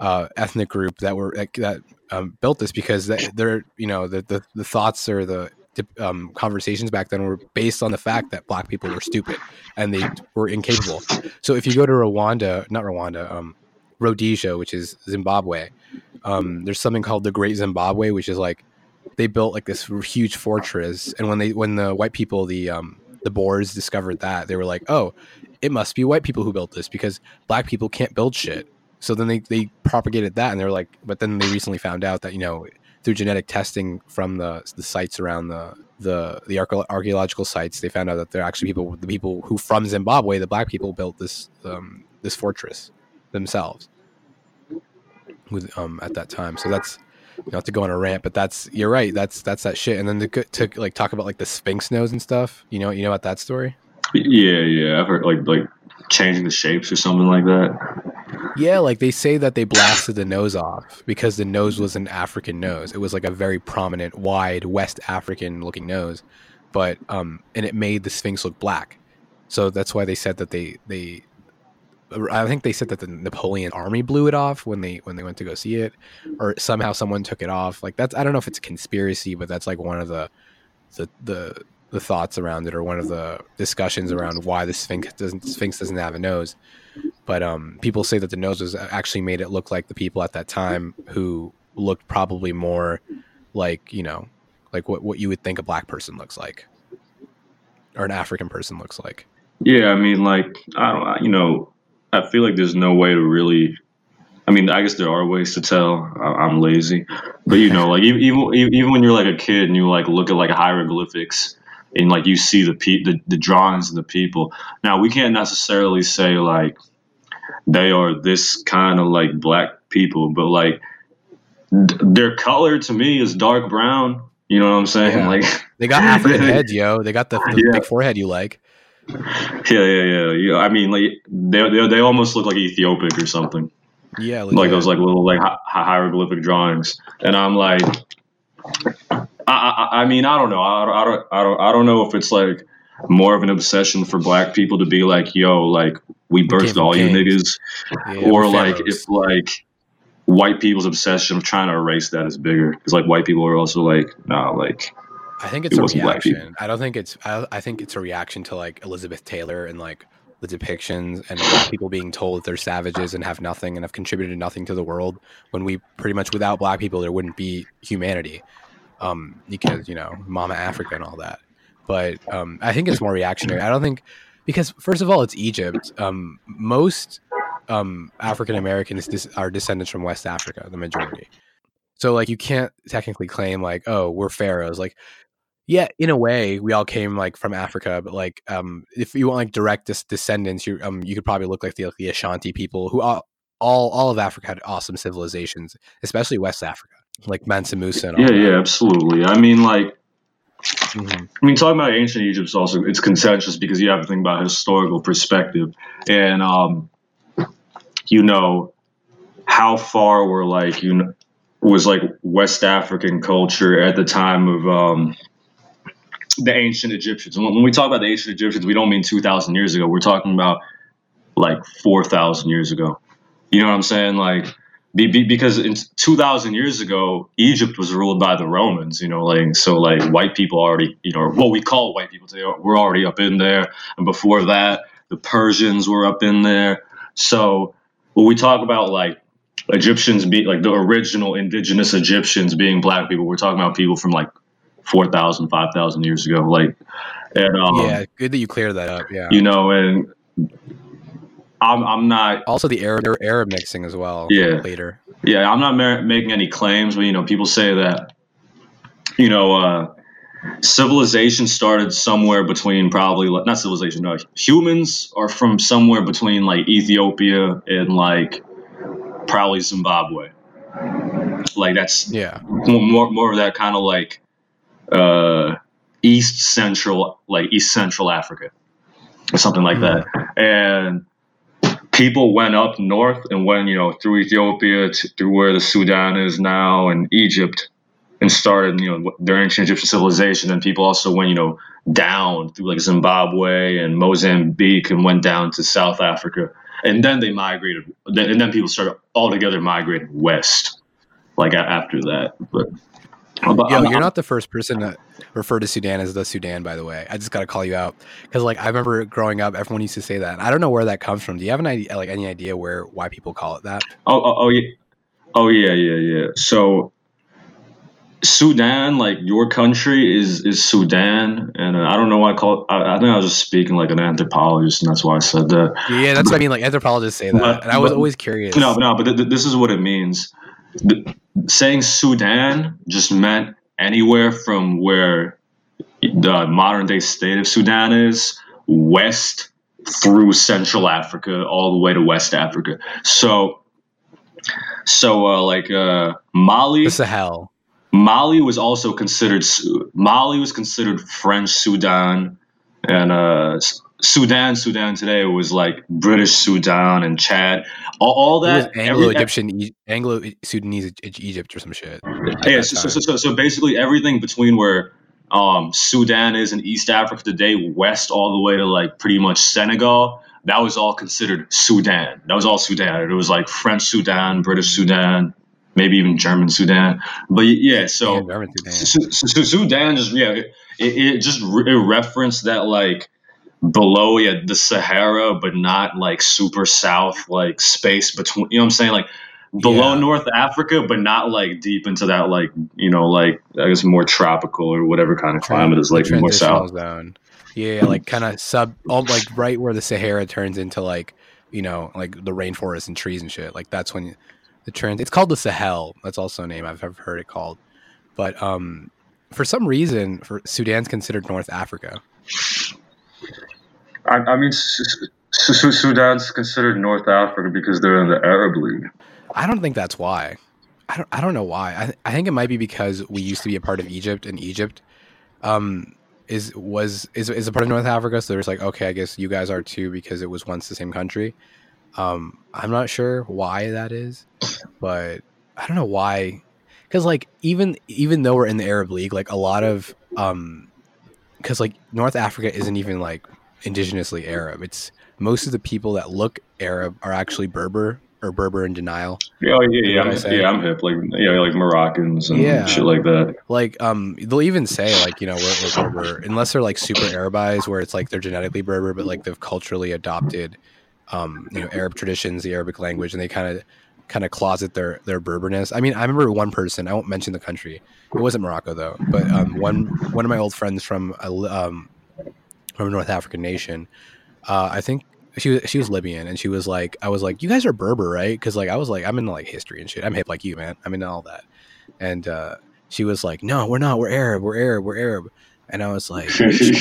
uh, ethnic group that were that, that um, built this because they- they're, you know, the the, the thoughts or the um, conversations back then were based on the fact that black people were stupid and they were incapable. So if you go to Rwanda, not Rwanda, um, Rhodesia, which is Zimbabwe, um, there's something called the Great Zimbabwe, which is like they built like this huge fortress, and when they when the white people, the um, the Boers discovered that, they were like, oh, it must be white people who built this because black people can't build shit. So then they, they propagated that, and they're like, but then they recently found out that you know through genetic testing from the the sites around the the the archaeological sites, they found out that they're actually people the people who from Zimbabwe, the black people built this um, this fortress themselves. with um at that time. So that's not to go on a rant, but that's you're right. That's that's that shit. And then to, to like talk about like the Sphinx nose and stuff. You know, you know about that story? Yeah, yeah. I've heard like like changing the shapes or something like that. Yeah, like they say that they blasted the nose off because the nose was an African nose. It was like a very prominent, wide West African looking nose, but um, and it made the Sphinx look black. So that's why they said that they they I think they said that the Napoleon army blew it off when they when they went to go see it, or somehow someone took it off. Like that's I don't know if it's a conspiracy, but that's like one of the the the, the thoughts around it, or one of the discussions around why the Sphinx doesn't Sphinx doesn't have a nose. But um, people say that the nose was actually made it look like the people at that time who looked probably more like you know like what what you would think a black person looks like, or an African person looks like. Yeah, I mean, like I don't, you know, I feel like there's no way to really. I mean, I guess there are ways to tell. I'm lazy, but you know, like even even when you're like a kid and you like look at like hieroglyphics and like you see the pe- the, the drawings of the people. Now we can't necessarily say like they are this kind of like black people, but like their color to me is dark brown. You know what I'm saying? Yeah. Like they got African heads, yo. They got the, the yeah. big forehead you like. Yeah, yeah, yeah, yeah. I mean, like they they, they almost look like Ethiopic or something. Yeah, like those like little like hi- hieroglyphic drawings, and I'm like, I, I, I mean, I don't know, I, I don't, I don't, I don't know if it's like more of an obsession for black people to be like, yo, like we birthed all you niggas, yeah, or like if like white people's obsession of trying to erase that is bigger because like white people are also like, nah, like I think it's it a reaction. I don't think it's. I, I, think it's a reaction to like Elizabeth Taylor and like the depictions and black people being told that they're savages and have nothing and have contributed nothing to the world. When we pretty much without black people there wouldn't be humanity, um, because you know Mama Africa and all that. But um, I think it's more reactionary. I don't think because first of all it's Egypt. Um, most um, African Americans dis- are descendants from West Africa, the majority. So like you can't technically claim like oh we're pharaohs like yeah, in a way, we all came like from Africa, but like, um, if you want like direct descendants, you um, you could probably look like the like, the Ashanti people, who all, all all of Africa had awesome civilizations, especially West Africa, like Mansa Musa. And all yeah, that. yeah, absolutely. I mean, like, mm-hmm. I mean, talking about ancient Egypt is also it's contentious because you have to think about historical perspective, and um, you know, how far were like you know was like West African culture at the time of um the ancient Egyptians. When we talk about the ancient Egyptians, we don't mean 2,000 years ago. We're talking about like 4,000 years ago. You know what I'm saying? Like, be, be, because in 2,000 years ago, Egypt was ruled by the Romans, you know, like, so like white people already, you know, what we call white people today, we're already up in there. And before that, the Persians were up in there. So when we talk about like Egyptians being like the original indigenous Egyptians being black people, we're talking about people from like 4,000, 5,000 years ago. Like, and um, yeah, good that you cleared that up. Yeah, you know, and I'm I'm not also the Arab Arab mixing as well. Yeah, later. Yeah, I'm not mar- making any claims, but you know, people say that you know. uh civilization started somewhere between probably not civilization no humans are from somewhere between like ethiopia and like probably zimbabwe like that's yeah more more of that kind of like uh, East Central, like East Central Africa, or something like that. And people went up north and went, you know, through Ethiopia to, through where the Sudan is now and Egypt, and started, you know, their ancient Egyptian civilization. And people also went, you know, down through like Zimbabwe and Mozambique and went down to South Africa. And then they migrated, and then people started all together migrating west, like after that. But but Yo, you're not the first person to refer to Sudan as the Sudan, by the way. I just got to call you out because, like, I remember growing up, everyone used to say that. I don't know where that comes from. Do you have an idea, like, any idea where why people call it that? Oh, oh, oh yeah, oh yeah, yeah, yeah. So Sudan, like your country, is is Sudan, and uh, I don't know why I call it. I, I, think I was just speaking like an anthropologist, and that's why I said that. Yeah, that's what I mean. Like anthropologists say that, but, and I was but, always curious. No, no, but th- th- this is what it means the, saying Sudan just meant anywhere from where the modern day state of Sudan is west through Central Africa all the way to West Africa. So So uh, like uh, Mali, The Sahel. Mali was also considered Mali was considered French Sudan, and uh, Sudan Sudan today was like British Sudan and Chad. All, all that Anglo-Egyptian, E- Anglo-Sudanese E- Egypt or some shit. yeah, so, so, so, so basically everything between where um, Sudan is in East Africa today, west all the way to like pretty much Senegal, that was all considered Sudan. That was all Sudan. It was like French Sudan, British Sudan, maybe even German Sudan. But yeah, so. Yeah, Sudan. Su- Su- Su- Sudan just yeah, it, it just re- it referenced that like below yeah, the Sahara, but not like super south like space between. You know what I'm saying? Like below Yeah. North Africa, but not like deep into that like you know like I guess more tropical or whatever kind of climate is like more south. zone. Yeah, like kind of sub, all, like right where the Sahara turns into like you know like the rainforest and trees and shit. Like that's when the trans. It's called the Sahel. That's also a name I've ever heard it called. But um, for some reason, for Sudan's considered North Africa. I, I mean, Sudan's considered North Africa because they're in the Arab League. I don't think that's why. I don't. I don't know why. I, I think it might be because we used to be a part of Egypt, and Egypt, um, is was is is a part of North Africa. So there's like, okay, I guess you guys are too because it was once the same country. Um, I'm not sure why that is, but I don't know why. Because like even even though we're in the Arab League, like a lot of um, because like North Africa isn't even like indigenously Arab. It's most of the people that look Arab are actually Berber or Berber in denial. Yeah, oh, yeah, yeah, I'm, yeah. I'm hip, like yeah, like Moroccans and Yeah. shit like that. like um they'll even say like you know we're, we're Berber unless they're like super Arabized where it's like they're genetically Berber but like they've culturally adopted um you know Arab traditions the Arabic language and they kind of kind of closet their their Berberness. I mean I remember one person I won't mention the country it wasn't Morocco though but um one one of my old friends from a, um from a North African nation uh I think she was she was Libyan and she was like I was like you guys are Berber right because like I was like I'm into like history and shit I'm hip like you man I'm into all that and uh she was like, "No, we're not. We're Arab. We're Arab. We're Arab." And I was like, she,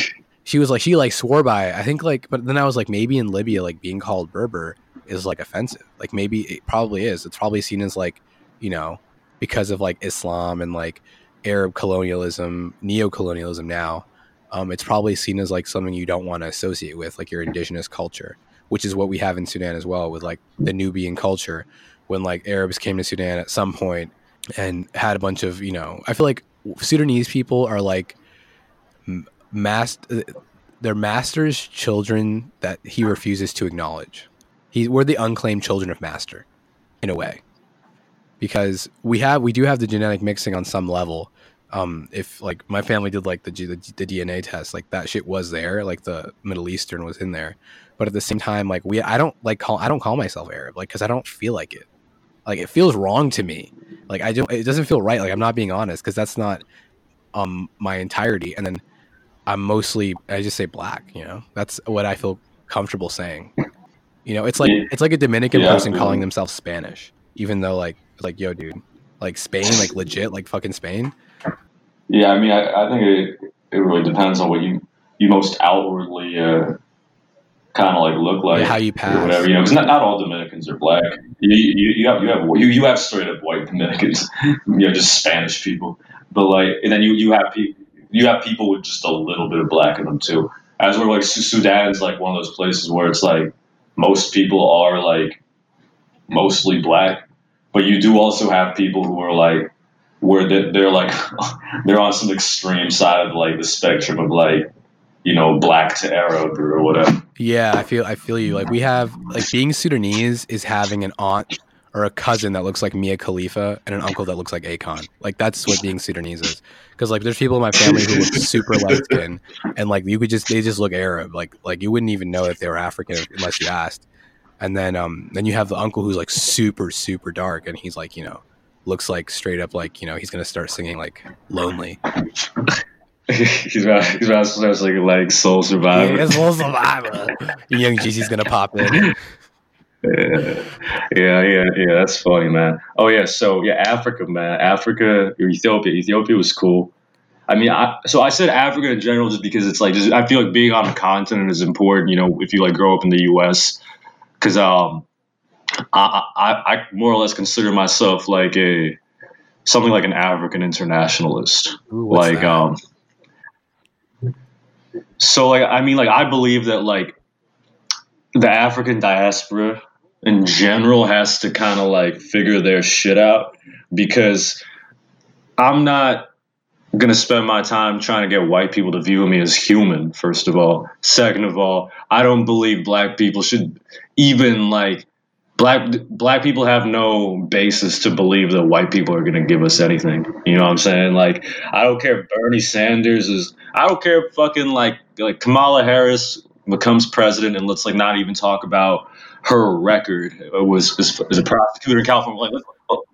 she was like, she like swore by it. I think like, but then I was like, maybe in Libya, like being called Berber is like offensive. Like maybe it probably is. It's probably seen as like, you know, because of like Islam and like Arab colonialism, neo-colonialism now. Um, it's probably seen as like something you don't want to associate with, like your indigenous culture, which is what we have in Sudan as well, with like the Nubian culture. When like Arabs came to Sudan at some point and had a bunch of you know i feel like sudanese people are like m- mas- they're masters children that he refuses to acknowledge he we're the unclaimed children of master in a way because we have we do have the genetic mixing on some level um if like my family did like the, G- the the dna test like that shit was there like the middle eastern was in there. But at the same time like we i don't like call i don't call myself arab like because i don't feel like it. Like it feels wrong to me. Like i don't it doesn't feel right. Like i'm not being honest because that's not um my entirety. And then i'm mostly i just say black you know? That's what i feel comfortable saying. You know it's like Yeah. it's like a dominican Yeah, person yeah. calling themselves spanish even though like like yo dude like spain like legit like fucking spain Yeah, I mean, I, I think it, it really depends on what you you most outwardly uh, kind of like look like, Yeah, how you or pass. whatever. You know, because not, not all Dominicans are black. You, you, you have you have you, you have straight up white Dominicans. you know, just Spanish people. But like, and then you you have people you have people with just a little bit of black in them too. As we're like Su- Sudan's like one of those places where it's like most people are like mostly black, but you do also have people who are like where they- they're like they're on some extreme side of like the spectrum of like you know black to Arab or whatever. Yeah, I feel I feel you. Like we have like being Sudanese is having an aunt or a cousin that looks like Mia Khalifa and an uncle that looks like Akon. Like that's what being Sudanese is. Because like there's people in my family who look super light skin and like you could just they just look Arab. Like like you wouldn't even know if they were African unless you asked. And then um then you have the uncle who's like super super dark and he's like you know looks like straight up like you know he's gonna start singing like lonely. he's about he's about to start singing like Soul Survivor. Yeah, Soul Survivor. Young Jeezy's gonna pop in. Yeah, yeah, yeah, yeah. That's funny, man. Oh yeah, so yeah, Africa, man. Africa Ethiopia. Ethiopia was cool. I mean, I, so I said Africa in general just because it's like just I feel like being on a continent is important. You know, if you like grow up in the U.S. Because um, I, I, I more or less consider myself like a something like an African internationalist. Ooh, like that? um so like I mean like I believe that like the African diaspora in general has to kind of like figure their shit out because I'm not gonna spend my time trying to get white people to view me as human first of all second of all i don't believe black people should even like black black people have no basis to believe that white people are gonna give us anything. You know what i'm saying? Like i don't care if bernie sanders is i don't care if fucking like like kamala harris becomes president and let's like not even talk about her record uh, was as, as a prosecutor in california. Like let's,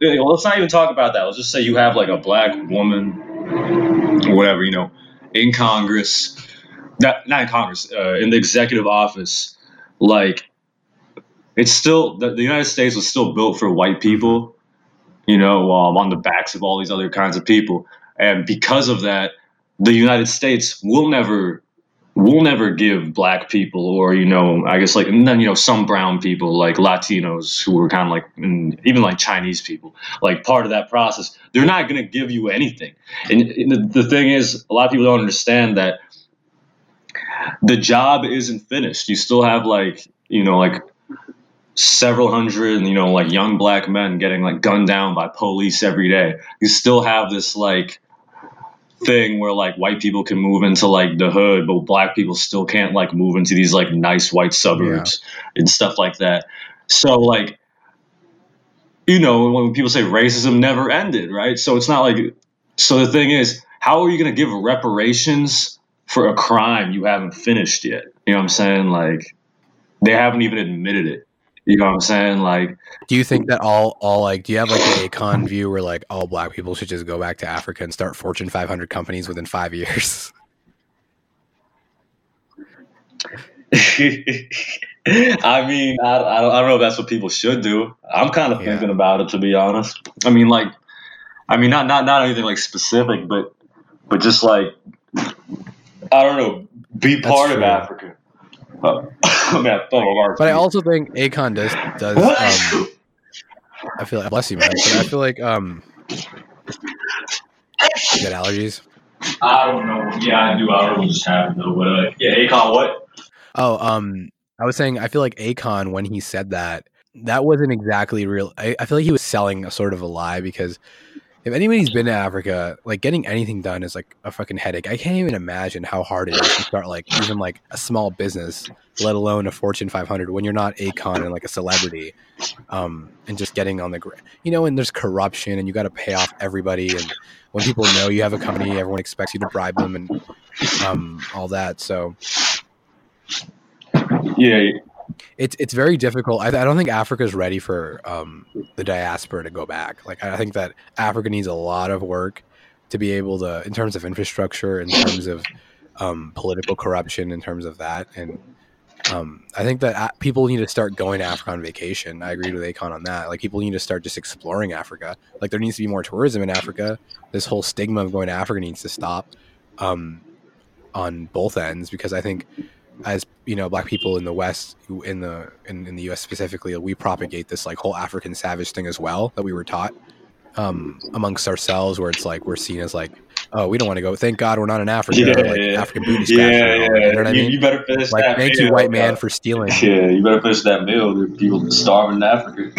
let's not even talk about that. Let's just say you have like a black woman or whatever, you know, in Congress, not not in Congress, uh, in the executive office, like it's still the, the United States was still built for white people, you know, um, on the backs of all these other kinds of people, and because of that, the United States will never will never give black people or you know i guess like and then you know some brown people like latinos who were kind of like even like chinese people like part of that process. They're not going to give you anything. And, and the, the thing is a lot of people don't understand that the job isn't finished. You still have like you know like several hundred you know like young black men getting like gunned down by police every day you still have this like thing where like white people can move into like the hood, but black people still can't like move into these like nice white suburbs and stuff like that. So like, you know, when people say racism never ended, right? So it's not like. So the thing is, how are you going to give reparations for a crime you haven't finished yet? You know what I'm saying? Like, they haven't even admitted it. You know what I'm saying? Like, Do you think that all all like do you have like the Akon view where like all black people should just go back to Africa and start Fortune 500 companies within five years? I mean, I, I, don't, I don't know if that's what people should do. I'm kind of Yeah. thinking about it to be honest. I mean, like, I mean, not not not anything like specific, but but just like I don't know, be That's part of true. Africa. Uh, I mean, I of. But I also think Akon does does um, I feel like bless you man, but I feel like um you got allergies. I don't know. Yeah, I do. I don't know just happened though. But uh, yeah, Akon, what? Oh, um, I was saying I feel like Akon when he said that that wasn't exactly real. I, I feel like he was selling a sort of a lie because if anybody's been to Africa, like getting anything done is like a fucking headache. I can't even imagine how hard it is to start like even like a small business, let alone a Fortune 500 when you're not Akon and like a celebrity, um, and just getting on the you know, and there's corruption and you got to pay off everybody and when people know you have a company, everyone expects you to bribe them and um, all that. So Yeah, it's it's very difficult. I, I don't think Africa's ready for um, the diaspora to go back. Like I think that Africa needs a lot of work to be able to, in terms of infrastructure, in terms of um, political corruption, in terms of that, and um, I think that a- people need to start going to Africa on vacation. I agreed with Akon on that. Like people need to start just exploring Africa. Like there needs to be more tourism in Africa. This whole stigma of going to Africa needs to stop um, on both ends because I think as you know black people in the west in the in, in the us specifically we propagate this like whole african savage thing as well that we were taught um amongst ourselves where it's like we're seen as like oh we don't want to go thank god we're not in africa Yeah, like yeah. african booty yeah, scratcher and all that, yeah. you know what i you, mean you better finish like that. thank meal, you white man for stealing Yeah, you better finish that meal. There are people starving in Africa.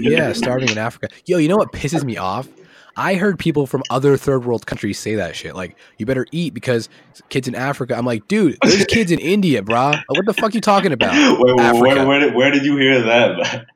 yeah starving in africa yo you know what pisses me off i heard people from other third world countries say that shit like you better eat because kids in africa i'm like dude there's kids in india brah what the fuck you talking about? Wait, wait, where, where, where did you hear that?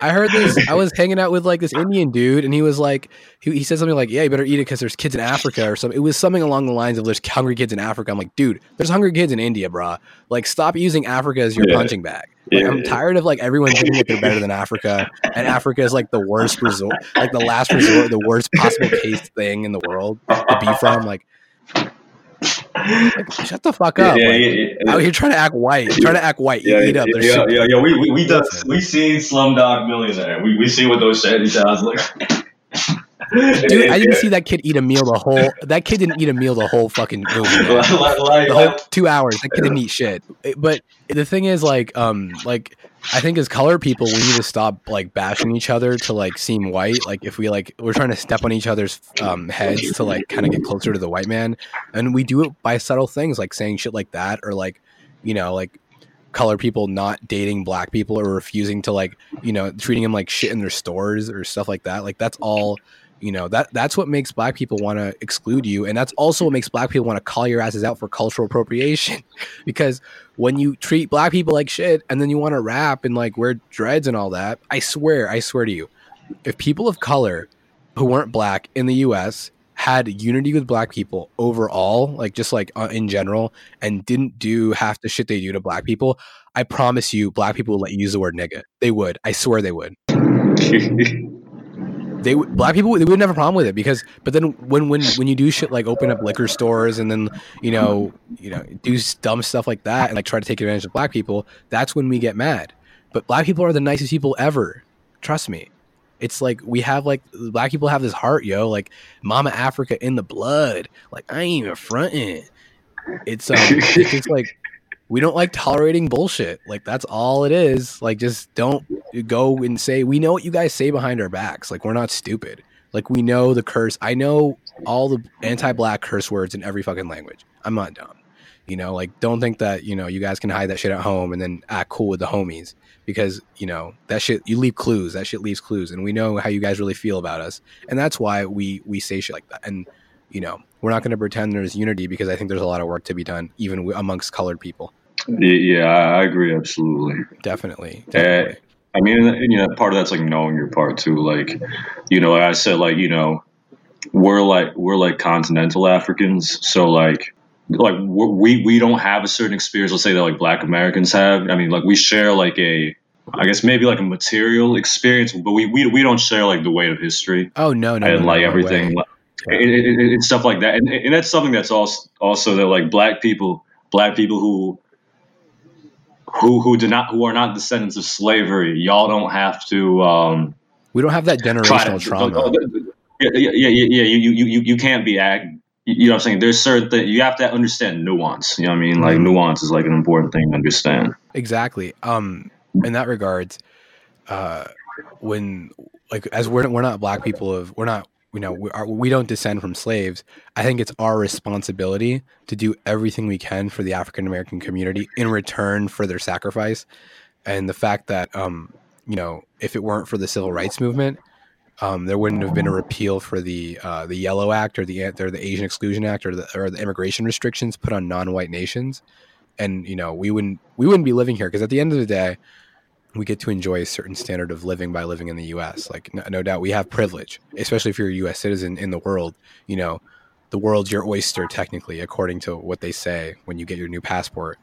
I heard this. I was hanging out with like this Indian dude, and he was like, he, he said something like, "Yeah, you better eat it because there's kids in Africa or something." It was something along the lines of "There's hungry kids in Africa." I'm like, dude, there's hungry kids in India, brah. Like, stop using Africa as your Yeah. punching bag. Like, Yeah. I'm tired of like everyone thinking that they're better than Africa, and Africa is like the worst resort, like the last resort, the worst possible taste thing in the world to be from. Like shut the fuck up. yeah, like, yeah, yeah. Out here trying to act white, trying to act white. You Yeah, eat up. Yeah, yeah, yeah. We we we done, we seen Slumdog Millionaire. We we seen what those shady sounds like. Dude, I didn't see that kid eat a meal the whole. That kid didn't eat a meal the whole fucking movie. like, like, The whole two hours, that kid didn't eat shit. But the thing is, like, um, like I think as color people, we need to stop like bashing each other to like seem white. Like if we like we're trying to step on each other's um, heads to like kind of get closer to the white man, and we do it by subtle things like saying shit like that or like you know like color people not dating black people or refusing to like you know treating them like shit in their stores or stuff like that. Like that's all you know that that's what makes black people want to exclude you and that's also what makes black people want to call your asses out for cultural appropriation. Because when you treat black people like shit and then you want to rap and like wear dreads and all that i swear i swear to you if people of color who weren't black in the us had unity with black people overall like just like uh, in general and didn't do half the shit they do to black people i promise you black people would let you use the word nigga. They would. I swear they would they black people they wouldn't have a problem with it because but then when when when you do shit like open up liquor stores and then you know you know do dumb stuff like that and like try to take advantage of black people that's when we get mad. But black people are the nicest people ever. Trust me. It's like we have like black people have this heart yo like mama africa in the blood. Like i ain't even fronting it's um it's like we don't like tolerating bullshit. Like that's all it is. Like just don't go and say we know what you guys say behind our backs. Like we're not stupid. Like we know the curse. I know all the anti-black curse words in every fucking language. I'm not dumb. You know, like don't think that, you know, you guys can hide that shit at home and then act cool with the homies because, you know, that shit you leave clues. That shit leaves clues and we know how you guys really feel about us. And that's why we we say shit like that. And you know, we're not going to pretend there's unity because I think there's a lot of work to be done even amongst colored people. Yeah, I agree absolutely. Definitely. Eh, definitely. I mean, you know, part of that's like knowing your part too. Like, you know, like I said, like you know, we're like we're like continental Africans, so like like we we don't have a certain experience. Let's say that like Black Americans have. I mean, like we share like a I guess maybe like a material experience, but we we, we don't share like the weight of history. Oh no, no, and no, like no everything, and, and, and, stuff like that. And, and that's something that's also also that like black people, black people who who who do not who are not descendants of slavery. Y'all don't have to. Um, we don't have that generational to, trauma. Yeah, yeah, yeah, yeah. You you you you can't be. You know what I'm saying? There's certain things you have to understand nuance. You know what I mean? Like mm-hmm. nuance is like an important thing to understand. Exactly. Um, in that regards, uh, when like as we're we're not black people of we're not you know we, are, we don't descend from slaves. I think it's our responsibility to do everything we can for the african american community in return for their sacrifice. And the fact that um you know if it weren't for the civil rights movement um, there wouldn't have been a repeal for the uh, the Yellow Act or the or the Asian Exclusion Act or the or the immigration restrictions put on non-white nations, and you know we wouldn't we wouldn't be living here because at the end of the day, we get to enjoy a certain standard of living by living in the U.S. Like, no, no, doubt, we have privilege, especially if you're a U.S. citizen in the world. You know, the world's your oyster, technically, according to what they say when you get your new passport.